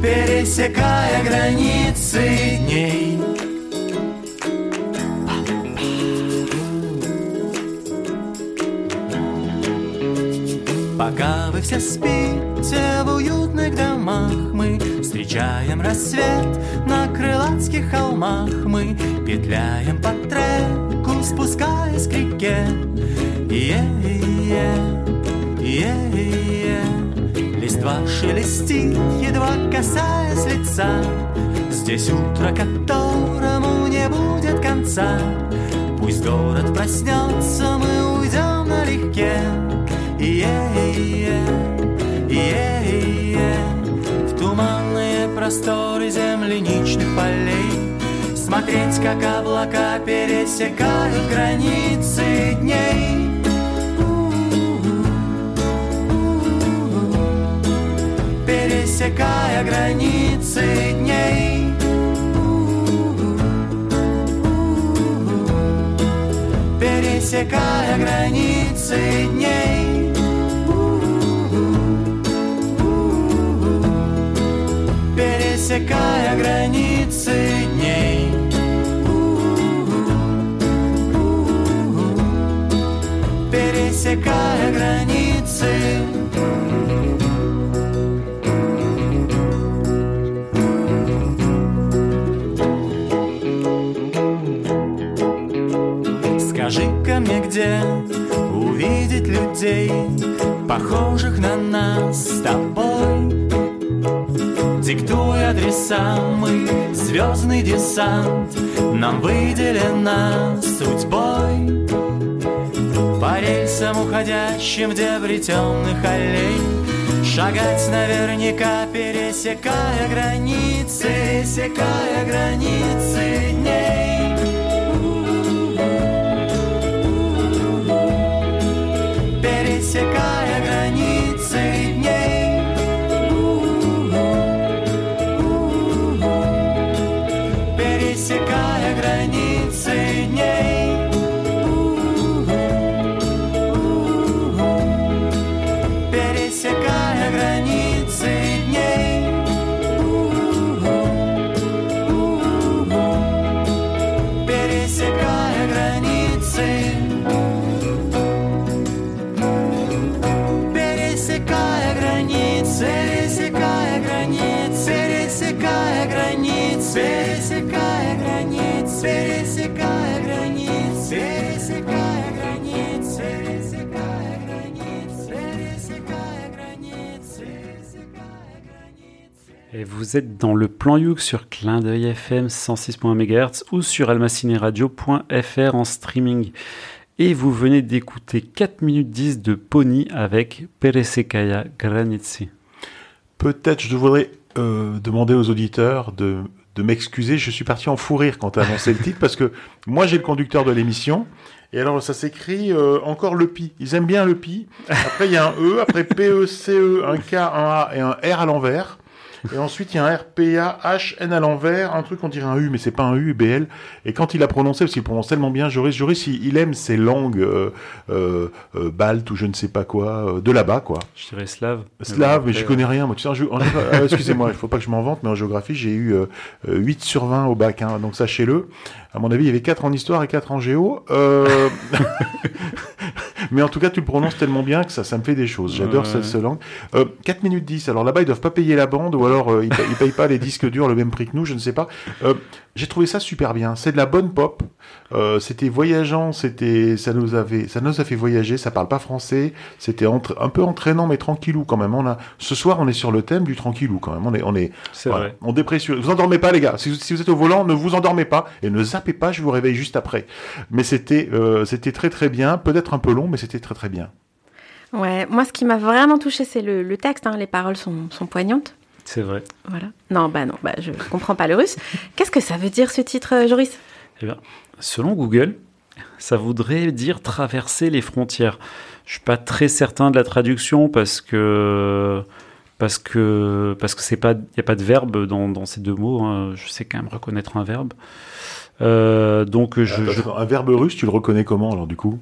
Пересекая границы дней Пока вы все спите в уютных домах Мы встречаем рассвет на крылатских холмах. Мы петляем по треку, спускаясь к реке. Е-е-е, е-е-е. Листва шелестит, едва касаясь лица. Здесь утро, которому не будет конца. Пусть город проснется, мы уйдем налегке Е-е-е, е-е-е. В туманные просторы земляничных полей. Смотреть, как облака пересекают границы дней. Пересекая границы дней. Пересекая границы дней Пересекая границы дней Пересекая границы Скажи-ка мне, где увидеть людей, похожих на нас с тобой? Диктуй адреса, мы звездный десант, нам выделена судьбой. По рельсам, уходящим в дебри аллей, Шагать наверняка, пересекая границы, пересекая границы дней. Et vous êtes dans le plan Youk sur Clin d'œil FM 106.1 MHz ou sur almacineradio.fr en streaming. Et vous venez d'écouter 4 minutes 10 de Pony avec Peresekaya Granici. Peut-être je devrais euh, demander aux auditeurs de, m'excuser. Je suis parti en fou rire quand tu as annoncé le titre parce que moi j'ai le conducteur de l'émission. Et alors ça s'écrit euh, encore le pi. Ils aiment bien le pi. Après il y a un E, après P-E-C-E, un K, un A et un R à l'envers. Et ensuite, il y a un R, P, A, H, N à l'envers, un truc, on dirait un U, mais c'est pas un U, B, L. Et quand il a prononcé, parce qu'il prononce tellement bien, Joris, Joris, il, il aime ces langues, euh, euh, euh, baltes ou je ne sais pas quoi, euh, de là-bas, quoi. Je dirais slave. Slave, mais je connais rien. Moi, tu sais, euh, excusez-moi, il faut pas que je m'en vante, mais en géographie, j'ai eu euh, euh, 8 sur 20 au bac, hein, donc sachez-le. À mon avis, il y avait 4 en histoire et 4 en géo. Euh... Mais en tout cas, tu le prononces tellement bien que ça, ça me fait des choses. J'adore Ouais. cette, cette langue. Euh, 4 minutes 10. Alors là-bas, ils doivent pas payer la bande ou alors euh, ils, payent, ils payent pas les disques durs le même prix que nous, je ne sais pas. Euh, J'ai trouvé ça super bien. C'est de la bonne pop. Euh, c'était voyageant, c'était, ça nous avait, ça nous a fait voyager. Ça parle pas français. C'était entre- un peu entraînant mais tranquillou quand même. On a, ce soir, on est sur le thème du tranquillou quand même. On est, on est, voilà. vrai. On. Vous endormez pas, les gars. Si vous, si vous êtes au volant, ne vous endormez pas et ne zappez pas. Je vous réveille juste après. Mais c'était, euh, c'était très très bien. Peut-être un peu long, mais c'était très très bien. Ouais, moi, ce qui m'a vraiment touché, c'est le, le texte. hein. Les paroles sont, sont poignantes. C'est vrai. Voilà. Non, bah non, bah je comprends pas le russe. Qu'est-ce que ça veut dire ce titre, euh, Joris? Eh bien, selon Google, ça voudrait dire traverser les frontières. Je suis pas très certain de la traduction parce que parce que parce que c'est pas il y a pas de verbe dans, dans ces deux mots. hein. Je sais quand même reconnaître un verbe. Euh, donc je, je- Un verbe russe, tu le reconnais comment alors du coup?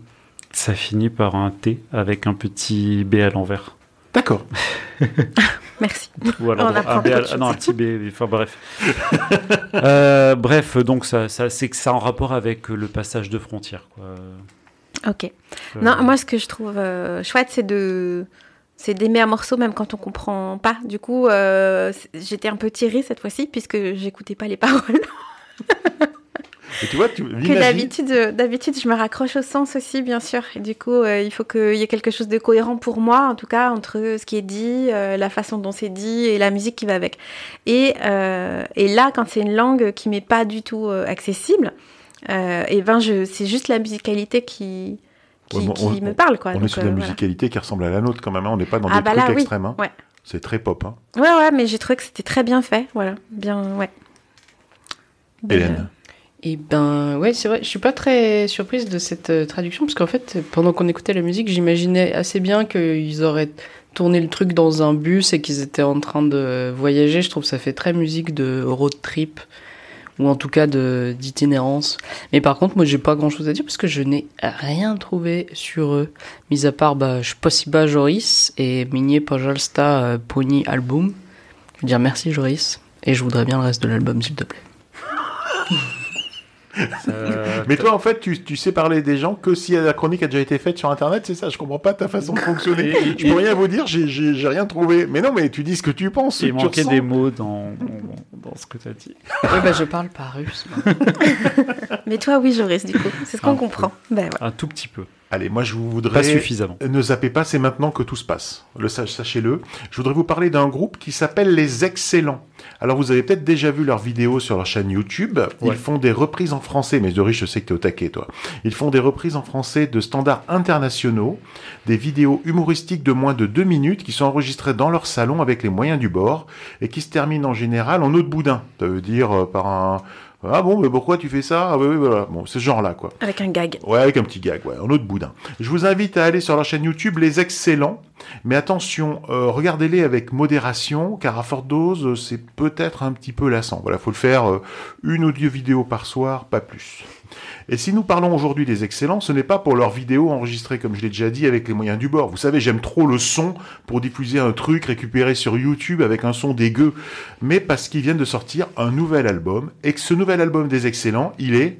Ça finit par un T avec un petit B à l'envers. D'accord. Merci. Ou alors On un, B à- trop de non, un choses. petit B. Enfin bref. Euh, bref, donc ça, ça c'est que ça a en rapport avec le passage de frontières. Quoi. Ok. Euh, Non, moi, ce que je trouve euh, chouette, c'est de c'est d'aimer un morceau même quand on comprend pas. Du coup, euh, j'étais un peu tirée cette fois-ci puisque j'écoutais pas les paroles. Et tu vois, tu que d'habitude, euh, d'habitude, je me raccroche au sens aussi, bien sûr. Et du coup, euh, il faut qu'il y ait quelque chose de cohérent pour moi, en tout cas, entre ce qui est dit, euh, la façon dont c'est dit et la musique qui va avec. Et, euh, et là, quand c'est une langue qui m'est pas du tout accessible, et ben, je, c'est juste la musicalité qui, qui, Ouais, bon, qui on- me parle, quoi. On Donc, est sur de euh, la voilà. musicalité qui ressemble à la nôtre quand même. hein. On n'est pas dans Ah des bah trucs là, oui. extrêmes. hein. Ouais. C'est très pop. Hein. Ouais, ouais, mais j'ai trouvé que c'était très bien fait, voilà. Bien, ouais. Hélène. Et ben ouais, c'est vrai, je suis pas très surprise de cette euh, traduction parce qu'en fait, pendant qu'on écoutait la musique, j'imaginais assez bien qu'ils auraient tourné le truc dans un bus et qu'ils étaient en train de voyager. Je trouve que ça fait très musique de road trip ou en tout cas de d'itinérance. Mais par contre, moi j'ai pas grand chose à dire parce que je n'ai rien trouvé sur eux, mis à part bah Joris et Minie Pojalsta euh, Pony Album. Je veux dire merci Joris et je voudrais bien le reste de l'album s'il te plaît. Euh, Mais toi, en fait, tu, tu sais parler des gens que si la chronique a déjà été faite sur Internet, c'est ça. Je comprends pas ta façon de fonctionner. Et- je peux rien vous dire, j'ai- rien trouvé. Mais non, mais tu dis ce que tu penses. il manquait ressens. des mots dans, dans, dans ce que tu as dit. Ouais, bah je parle pas russe. Mais toi, oui, Joris, du coup. C'est ce qu'on comprend. Ben, ouais. Un tout petit peu. Allez, moi, je vous Pas voudrais. suffisamment. Ne zappez pas, c'est maintenant que tout se passe. Le sach- sachez-le. Je voudrais vous parler d'un groupe qui s'appelle Les Excellents. Alors, vous avez peut-être déjà vu leurs vidéos sur leur chaîne YouTube. Ils Ouais. font des reprises en français. Mais Doris, je sais que t'es au taquet, toi. Ils font des reprises en français de standards internationaux, des vidéos humoristiques de moins de deux minutes qui sont enregistrées dans leur salon avec les moyens du bord et qui se terminent en général en eau de boudin. Ça veut dire euh, par un... Ah bon, mais pourquoi tu fais ça? Ah oui, oui, voilà. Bon, c'est ce genre-là, quoi. Avec un gag. Ouais, avec un petit gag, ouais, eau de boudin. Je vous invite à aller sur leur chaîne YouTube Les Excellents. Mais attention, euh, regardez-les avec modération, car à forte dose, c'est peut-être un petit peu lassant. Voilà, faut le faire euh, une audio vidéo par soir, pas plus. Et si nous parlons aujourd'hui des excellents, ce n'est pas pour leurs vidéos enregistrées, comme je l'ai déjà dit, avec les moyens du bord. Vous savez, j'aime trop le son pour diffuser un truc récupéré sur YouTube avec un son dégueu, mais parce qu'ils viennent de sortir un nouvel album, et que ce nouvel album des excellents, il est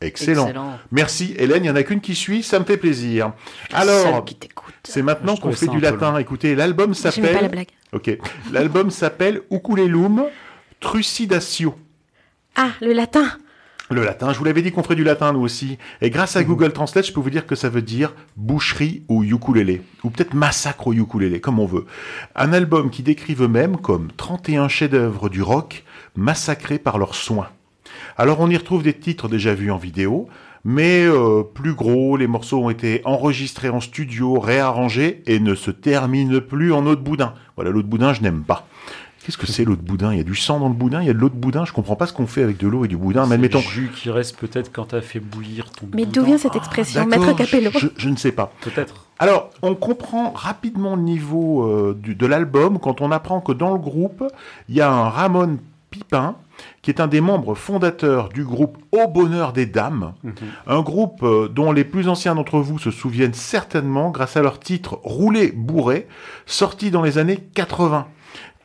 excellent. Excellent. Merci Hélène, il y en a qu'une qui suit, ça me fait plaisir. Alors, qui t'écoute. c'est maintenant qu'on fait du latin. Écoutez, l'album la s'appelle blague. OK. L'album s'appelle Ukulelum Trucidatio. Ah, le latin. Le latin, je vous l'avais dit qu'on ferait du latin nous aussi. Et grâce à Google Translate, je peux vous dire que ça veut dire boucherie ou ukulélé. Ou peut-être massacre au ukulélé, comme on veut. Un album qui décrivent eux-mêmes comme 31 chefs-d'œuvre du rock massacrés par leurs soins. Alors on y retrouve des titres déjà vus en vidéo, mais euh, plus gros, les morceaux ont été enregistrés en studio, réarrangés et ne se terminent plus en eau de boudin. Voilà, l'eau de boudin, je n'aime pas. Qu'est-ce que c'est l'eau de boudin? Il y a du sang dans le boudin, il y a de l'eau de boudin, je comprends pas ce qu'on fait avec de l'eau et du boudin, mais admettons. le jus qui reste peut-être quand tu as fait bouillir ton Mais d'où vient cette expression D'accord, Maître Capello? je, je ne sais pas. Peut-être. Alors, on comprend rapidement le niveau euh, du- de l'album quand on apprend que dans le groupe, il y a un Ramon Pipin, qui est un des membres fondateurs du groupe Au Bonheur des Dames, un groupe euh, dont les plus anciens d'entre vous se souviennent certainement grâce à leur titre Rouler bourré, sorti dans les années 80.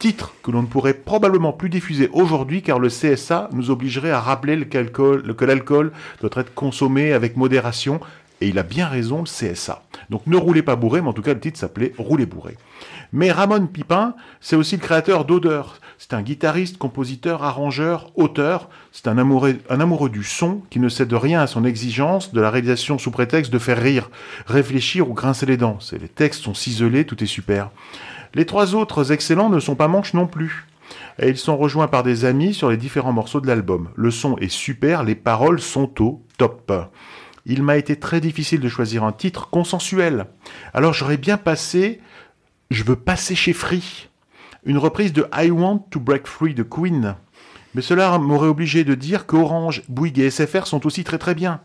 Titre que l'on ne pourrait probablement plus diffuser aujourd'hui car le CSA nous obligerait à rappeler que l'alcool doit être consommé avec modération et il a bien raison, le CSA. Donc ne roulez pas bourré, mais en tout cas le titre s'appelait Roulez bourré. Mais Ramon Pipin, c'est aussi le créateur d'Odeur. C'est un guitariste, compositeur, arrangeur, auteur. C'est un amoureux, un amoureux du son qui ne cède rien à son exigence de la réalisation sous prétexte de faire rire, réfléchir ou grincer les dents. Les textes sont ciselés, tout est super. Les trois autres excellents ne sont pas manches non plus. Ils sont rejoints par des amis sur les différents morceaux de l'album. Le son est super, les paroles sont au top. Il m'a été très difficile de choisir un titre consensuel. Alors j'aurais bien passé Je veux passer chez Free, une reprise de I Want to Break Free de Queen. Mais cela m'aurait obligé de dire qu'Orange, Bouygues et SFR sont aussi très très bien.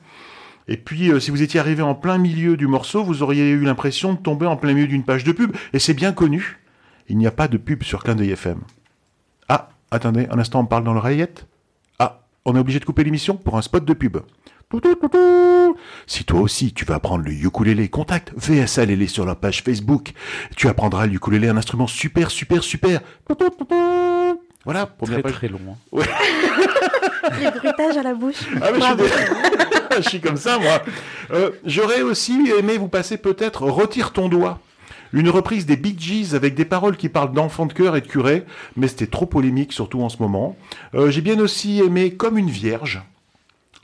Et puis, euh, si vous étiez arrivé en plein milieu du morceau, vous auriez eu l'impression de tomber en plein milieu d'une page de pub. Et c'est bien connu. Il n'y a pas de pub sur Clin d'œil FM. Ah, attendez, un instant, on parle dans l'oreillette Ah, on est obligé de couper l'émission pour un spot de pub. Si toi aussi tu veux apprendre le ukulélé, contacte VSLL sur leur page Facebook. Tu apprendras le ukulélé, un instrument super, super, super. Voilà, première Très page. très long. hein. Les bruitages à la bouche. Ah, mais je suis, comme ça, moi. Euh, J'aurais aussi aimé vous passer peut-être Retire ton doigt. Une reprise des Bee Gees avec des paroles qui parlent d'enfants de cœur et de curé, mais c'était trop polémique, surtout en ce moment. Euh, J'ai bien aussi aimé Comme une vierge.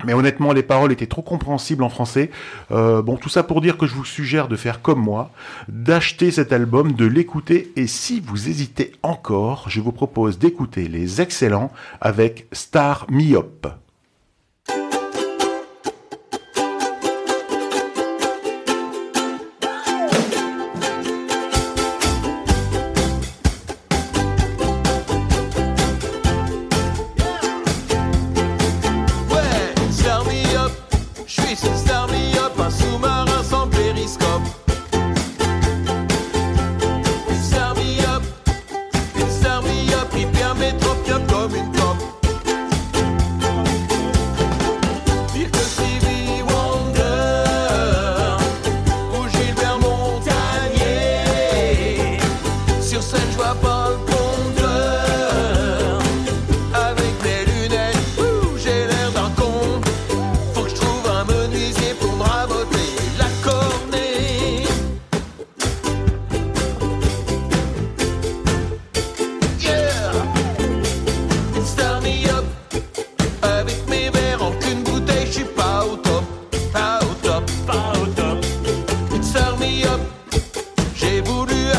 Mais honnêtement, les paroles étaient trop compréhensibles en français. Euh, bon, tout ça pour dire que je vous suggère de faire comme moi, d'acheter cet album, de l'écouter, et si vous hésitez encore, je vous propose d'écouter les excellents avec Star Myope.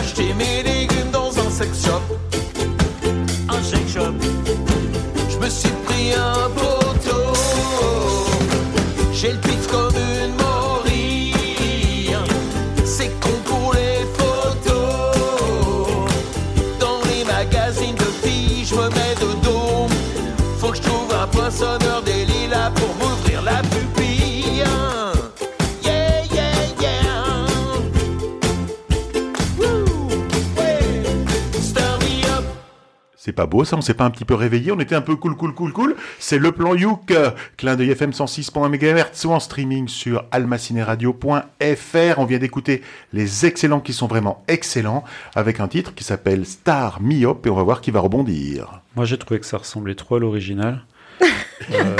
Acheter mes légumes dans un sex shop. Pas beau ça, on s'est pas un petit peu réveillé, on était un peu cool, cool, cool, cool. C'est le plan Youk, clin d'œil FM 106.1 MHz ou en streaming sur almacineradio.fr. On vient d'écouter les excellents qui sont vraiment excellents avec un titre qui s'appelle Star Myope et on va voir qui va rebondir. Moi, j'ai trouvé que ça ressemblait trop à l'original. Euh,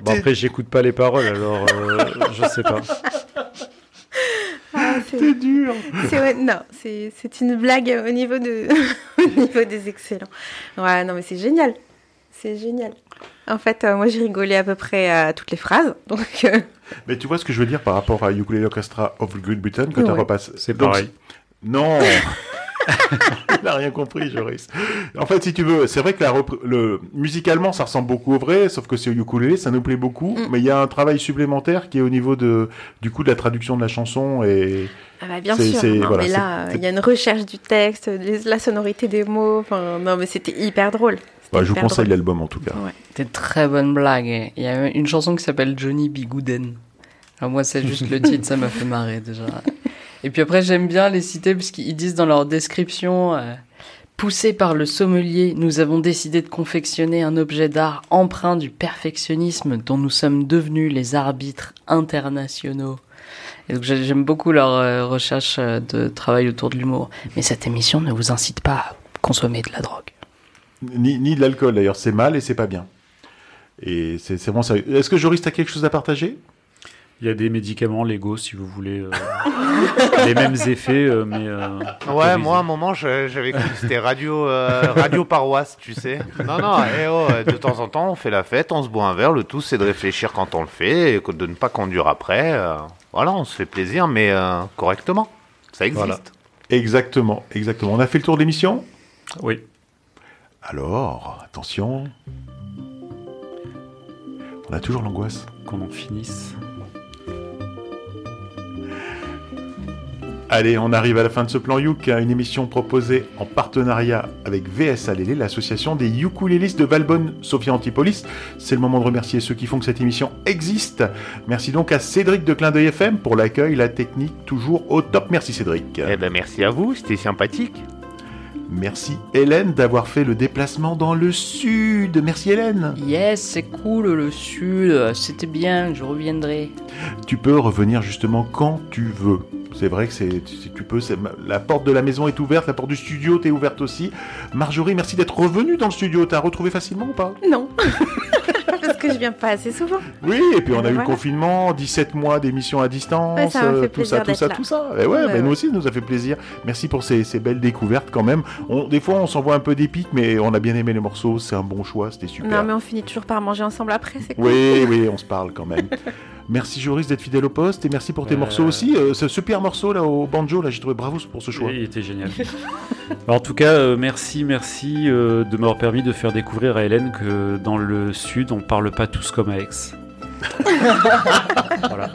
bon, après, j'écoute pas les paroles, alors euh, je sais pas. Ah, c'est C'est dur. c'est- ouais, non, c'est c'est une blague au niveau, de, au niveau des excellents. Ouais, non, mais c'est génial. C'est génial. En fait, euh, moi, j'ai rigolé à peu près à toutes les phrases. Donc, euh, Mais tu vois ce que je veux dire par rapport à Ukulele Orchestra of Great Britain quand Ouais. repasse. C'est Donc, pareil. Non Il n'a rien compris, Joris. En fait, si tu veux, c'est vrai que la le, musicalement, ça ressemble beaucoup au vrai, sauf que c'est au ukulélé, ça nous plaît beaucoup, Mm. mais il y a un travail supplémentaire qui est au niveau de, du coup de la traduction de la chanson et ah bah, bien sûr. c'est- Non, voilà, mais là, il y a une recherche du texte, les- la sonorité des mots. Enfin, non, mais c'était hyper drôle. Ouais, je vous conseille l'album en tout cas. Ouais. C'était une très bonne blague. Il y a une chanson qui s'appelle Johnny Bigouden. Alors moi, c'est juste le titre, ça m'a fait marrer déjà. Et puis après, j'aime bien les citer parce qu'ils disent dans leur description euh, Poussés par le sommelier, nous avons décidé de confectionner un objet d'art empreint du perfectionnisme dont nous sommes devenus les arbitres internationaux. Donc j'ai- j'aime beaucoup leur euh, recherche euh, de travail autour de l'humour. Mais cette émission ne vous incite pas à consommer de la drogue. Ni, ni de l'alcool d'ailleurs, c'est mal et c'est pas bien. Et c'est vraiment ça. Est-ce que Joris, t'as quelque chose à partager? Il y a des médicaments légaux si vous voulez euh, les mêmes effets, euh, mais. euh, Ouais, moi à un moment j'avais cru que c'était radio, euh, radio paroisse, tu sais. Non, non, eh oh, de temps en temps on fait la fête, on se boit un verre, le tout c'est de réfléchir quand on le fait et de ne pas conduire après. euh, voilà, on se fait plaisir, mais euh, correctement. Ça existe. Voilà. Exactement, exactement. On a fait le tour de l'émission? Oui. Alors, attention. On a toujours l'angoisse. Qu'on en finisse. Allez, on arrive à la fin de ce plan Youk, une émission proposée en partenariat avec VS Alélé, l'association des ukulélistes de Valbonne, Sophia Antipolis. C'est le moment de remercier ceux qui font que cette émission existe. Merci donc à Cédric de Clin d'œil FM pour l'accueil, la technique toujours au top. Merci Cédric. Eh ben merci à vous, c'était sympathique. Merci Hélène d'avoir fait le déplacement dans le sud. Merci Hélène. Yes, c'est cool le sud, c'était bien, je reviendrai. Tu peux revenir justement quand tu veux. C'est vrai que c'est, si tu peux, c'est- la porte de la maison est ouverte, la porte du studio t'est ouverte aussi. Marjorie, merci d'être revenue dans le studio. T'as retrouvé facilement ou pas? Non. Que je viens pas assez souvent. Oui, et puis on a eu le confinement, 17 mois d'émission à distance, Ouais, ça euh, tout ça, tout ça, là. tout ça. Et ouais, Ouais, ouais. nous aussi, ça nous a fait plaisir. Merci pour ces, ces belles découvertes quand même. On, des fois, on s'envoie un peu d'épique, mais on a bien aimé les morceaux. C'est un bon choix, c'était super. Non, mais on finit toujours par manger ensemble après, c'est cool. Oui, oui, on se parle quand même. Merci Joris d'être fidèle au poste et merci pour tes Euh, morceaux aussi. Euh, ce super morceau là au banjo, là, j'ai trouvé bravo pour ce choix. Oui, il était génial. Alors, en tout cas, euh, merci, merci euh, de m'avoir permis de faire découvrir à Hélène que dans le sud, on parle pas tous comme à Aix. voilà.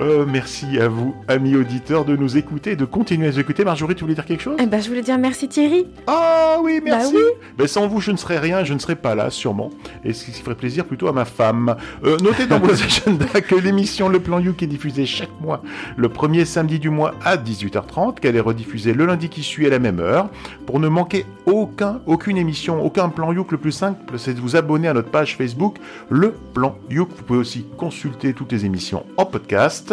Euh, merci à vous, amis auditeurs, de nous écouter et de continuer à nous écouter. Marjorie, tu voulais dire quelque chose? Eh ben, je voulais dire merci Thierry. Ah oui, merci. Bah oui. Ben, sans vous, je ne serais rien, je ne serais pas là, sûrement. Et ce qui ferait plaisir plutôt à ma femme. Euh, notez dans vos agendas que l'émission Le Plan You qui est diffusée chaque mois, le premier samedi du mois à 18h30, qu'elle est rediffusée le lundi qui suit à la même heure. Pour ne manquer aucun, aucune émission, aucun Plan Youk, le plus simple, c'est de vous abonner à notre page Facebook, Le Plan Youk. Vous pouvez aussi consulter toutes les émissions en podcast.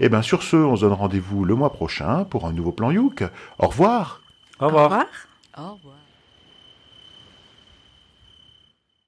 Et bien sur ce, on se donne rendez-vous le mois prochain pour un nouveau Plan Youk. Au revoir. Au revoir. Au revoir. Au revoir.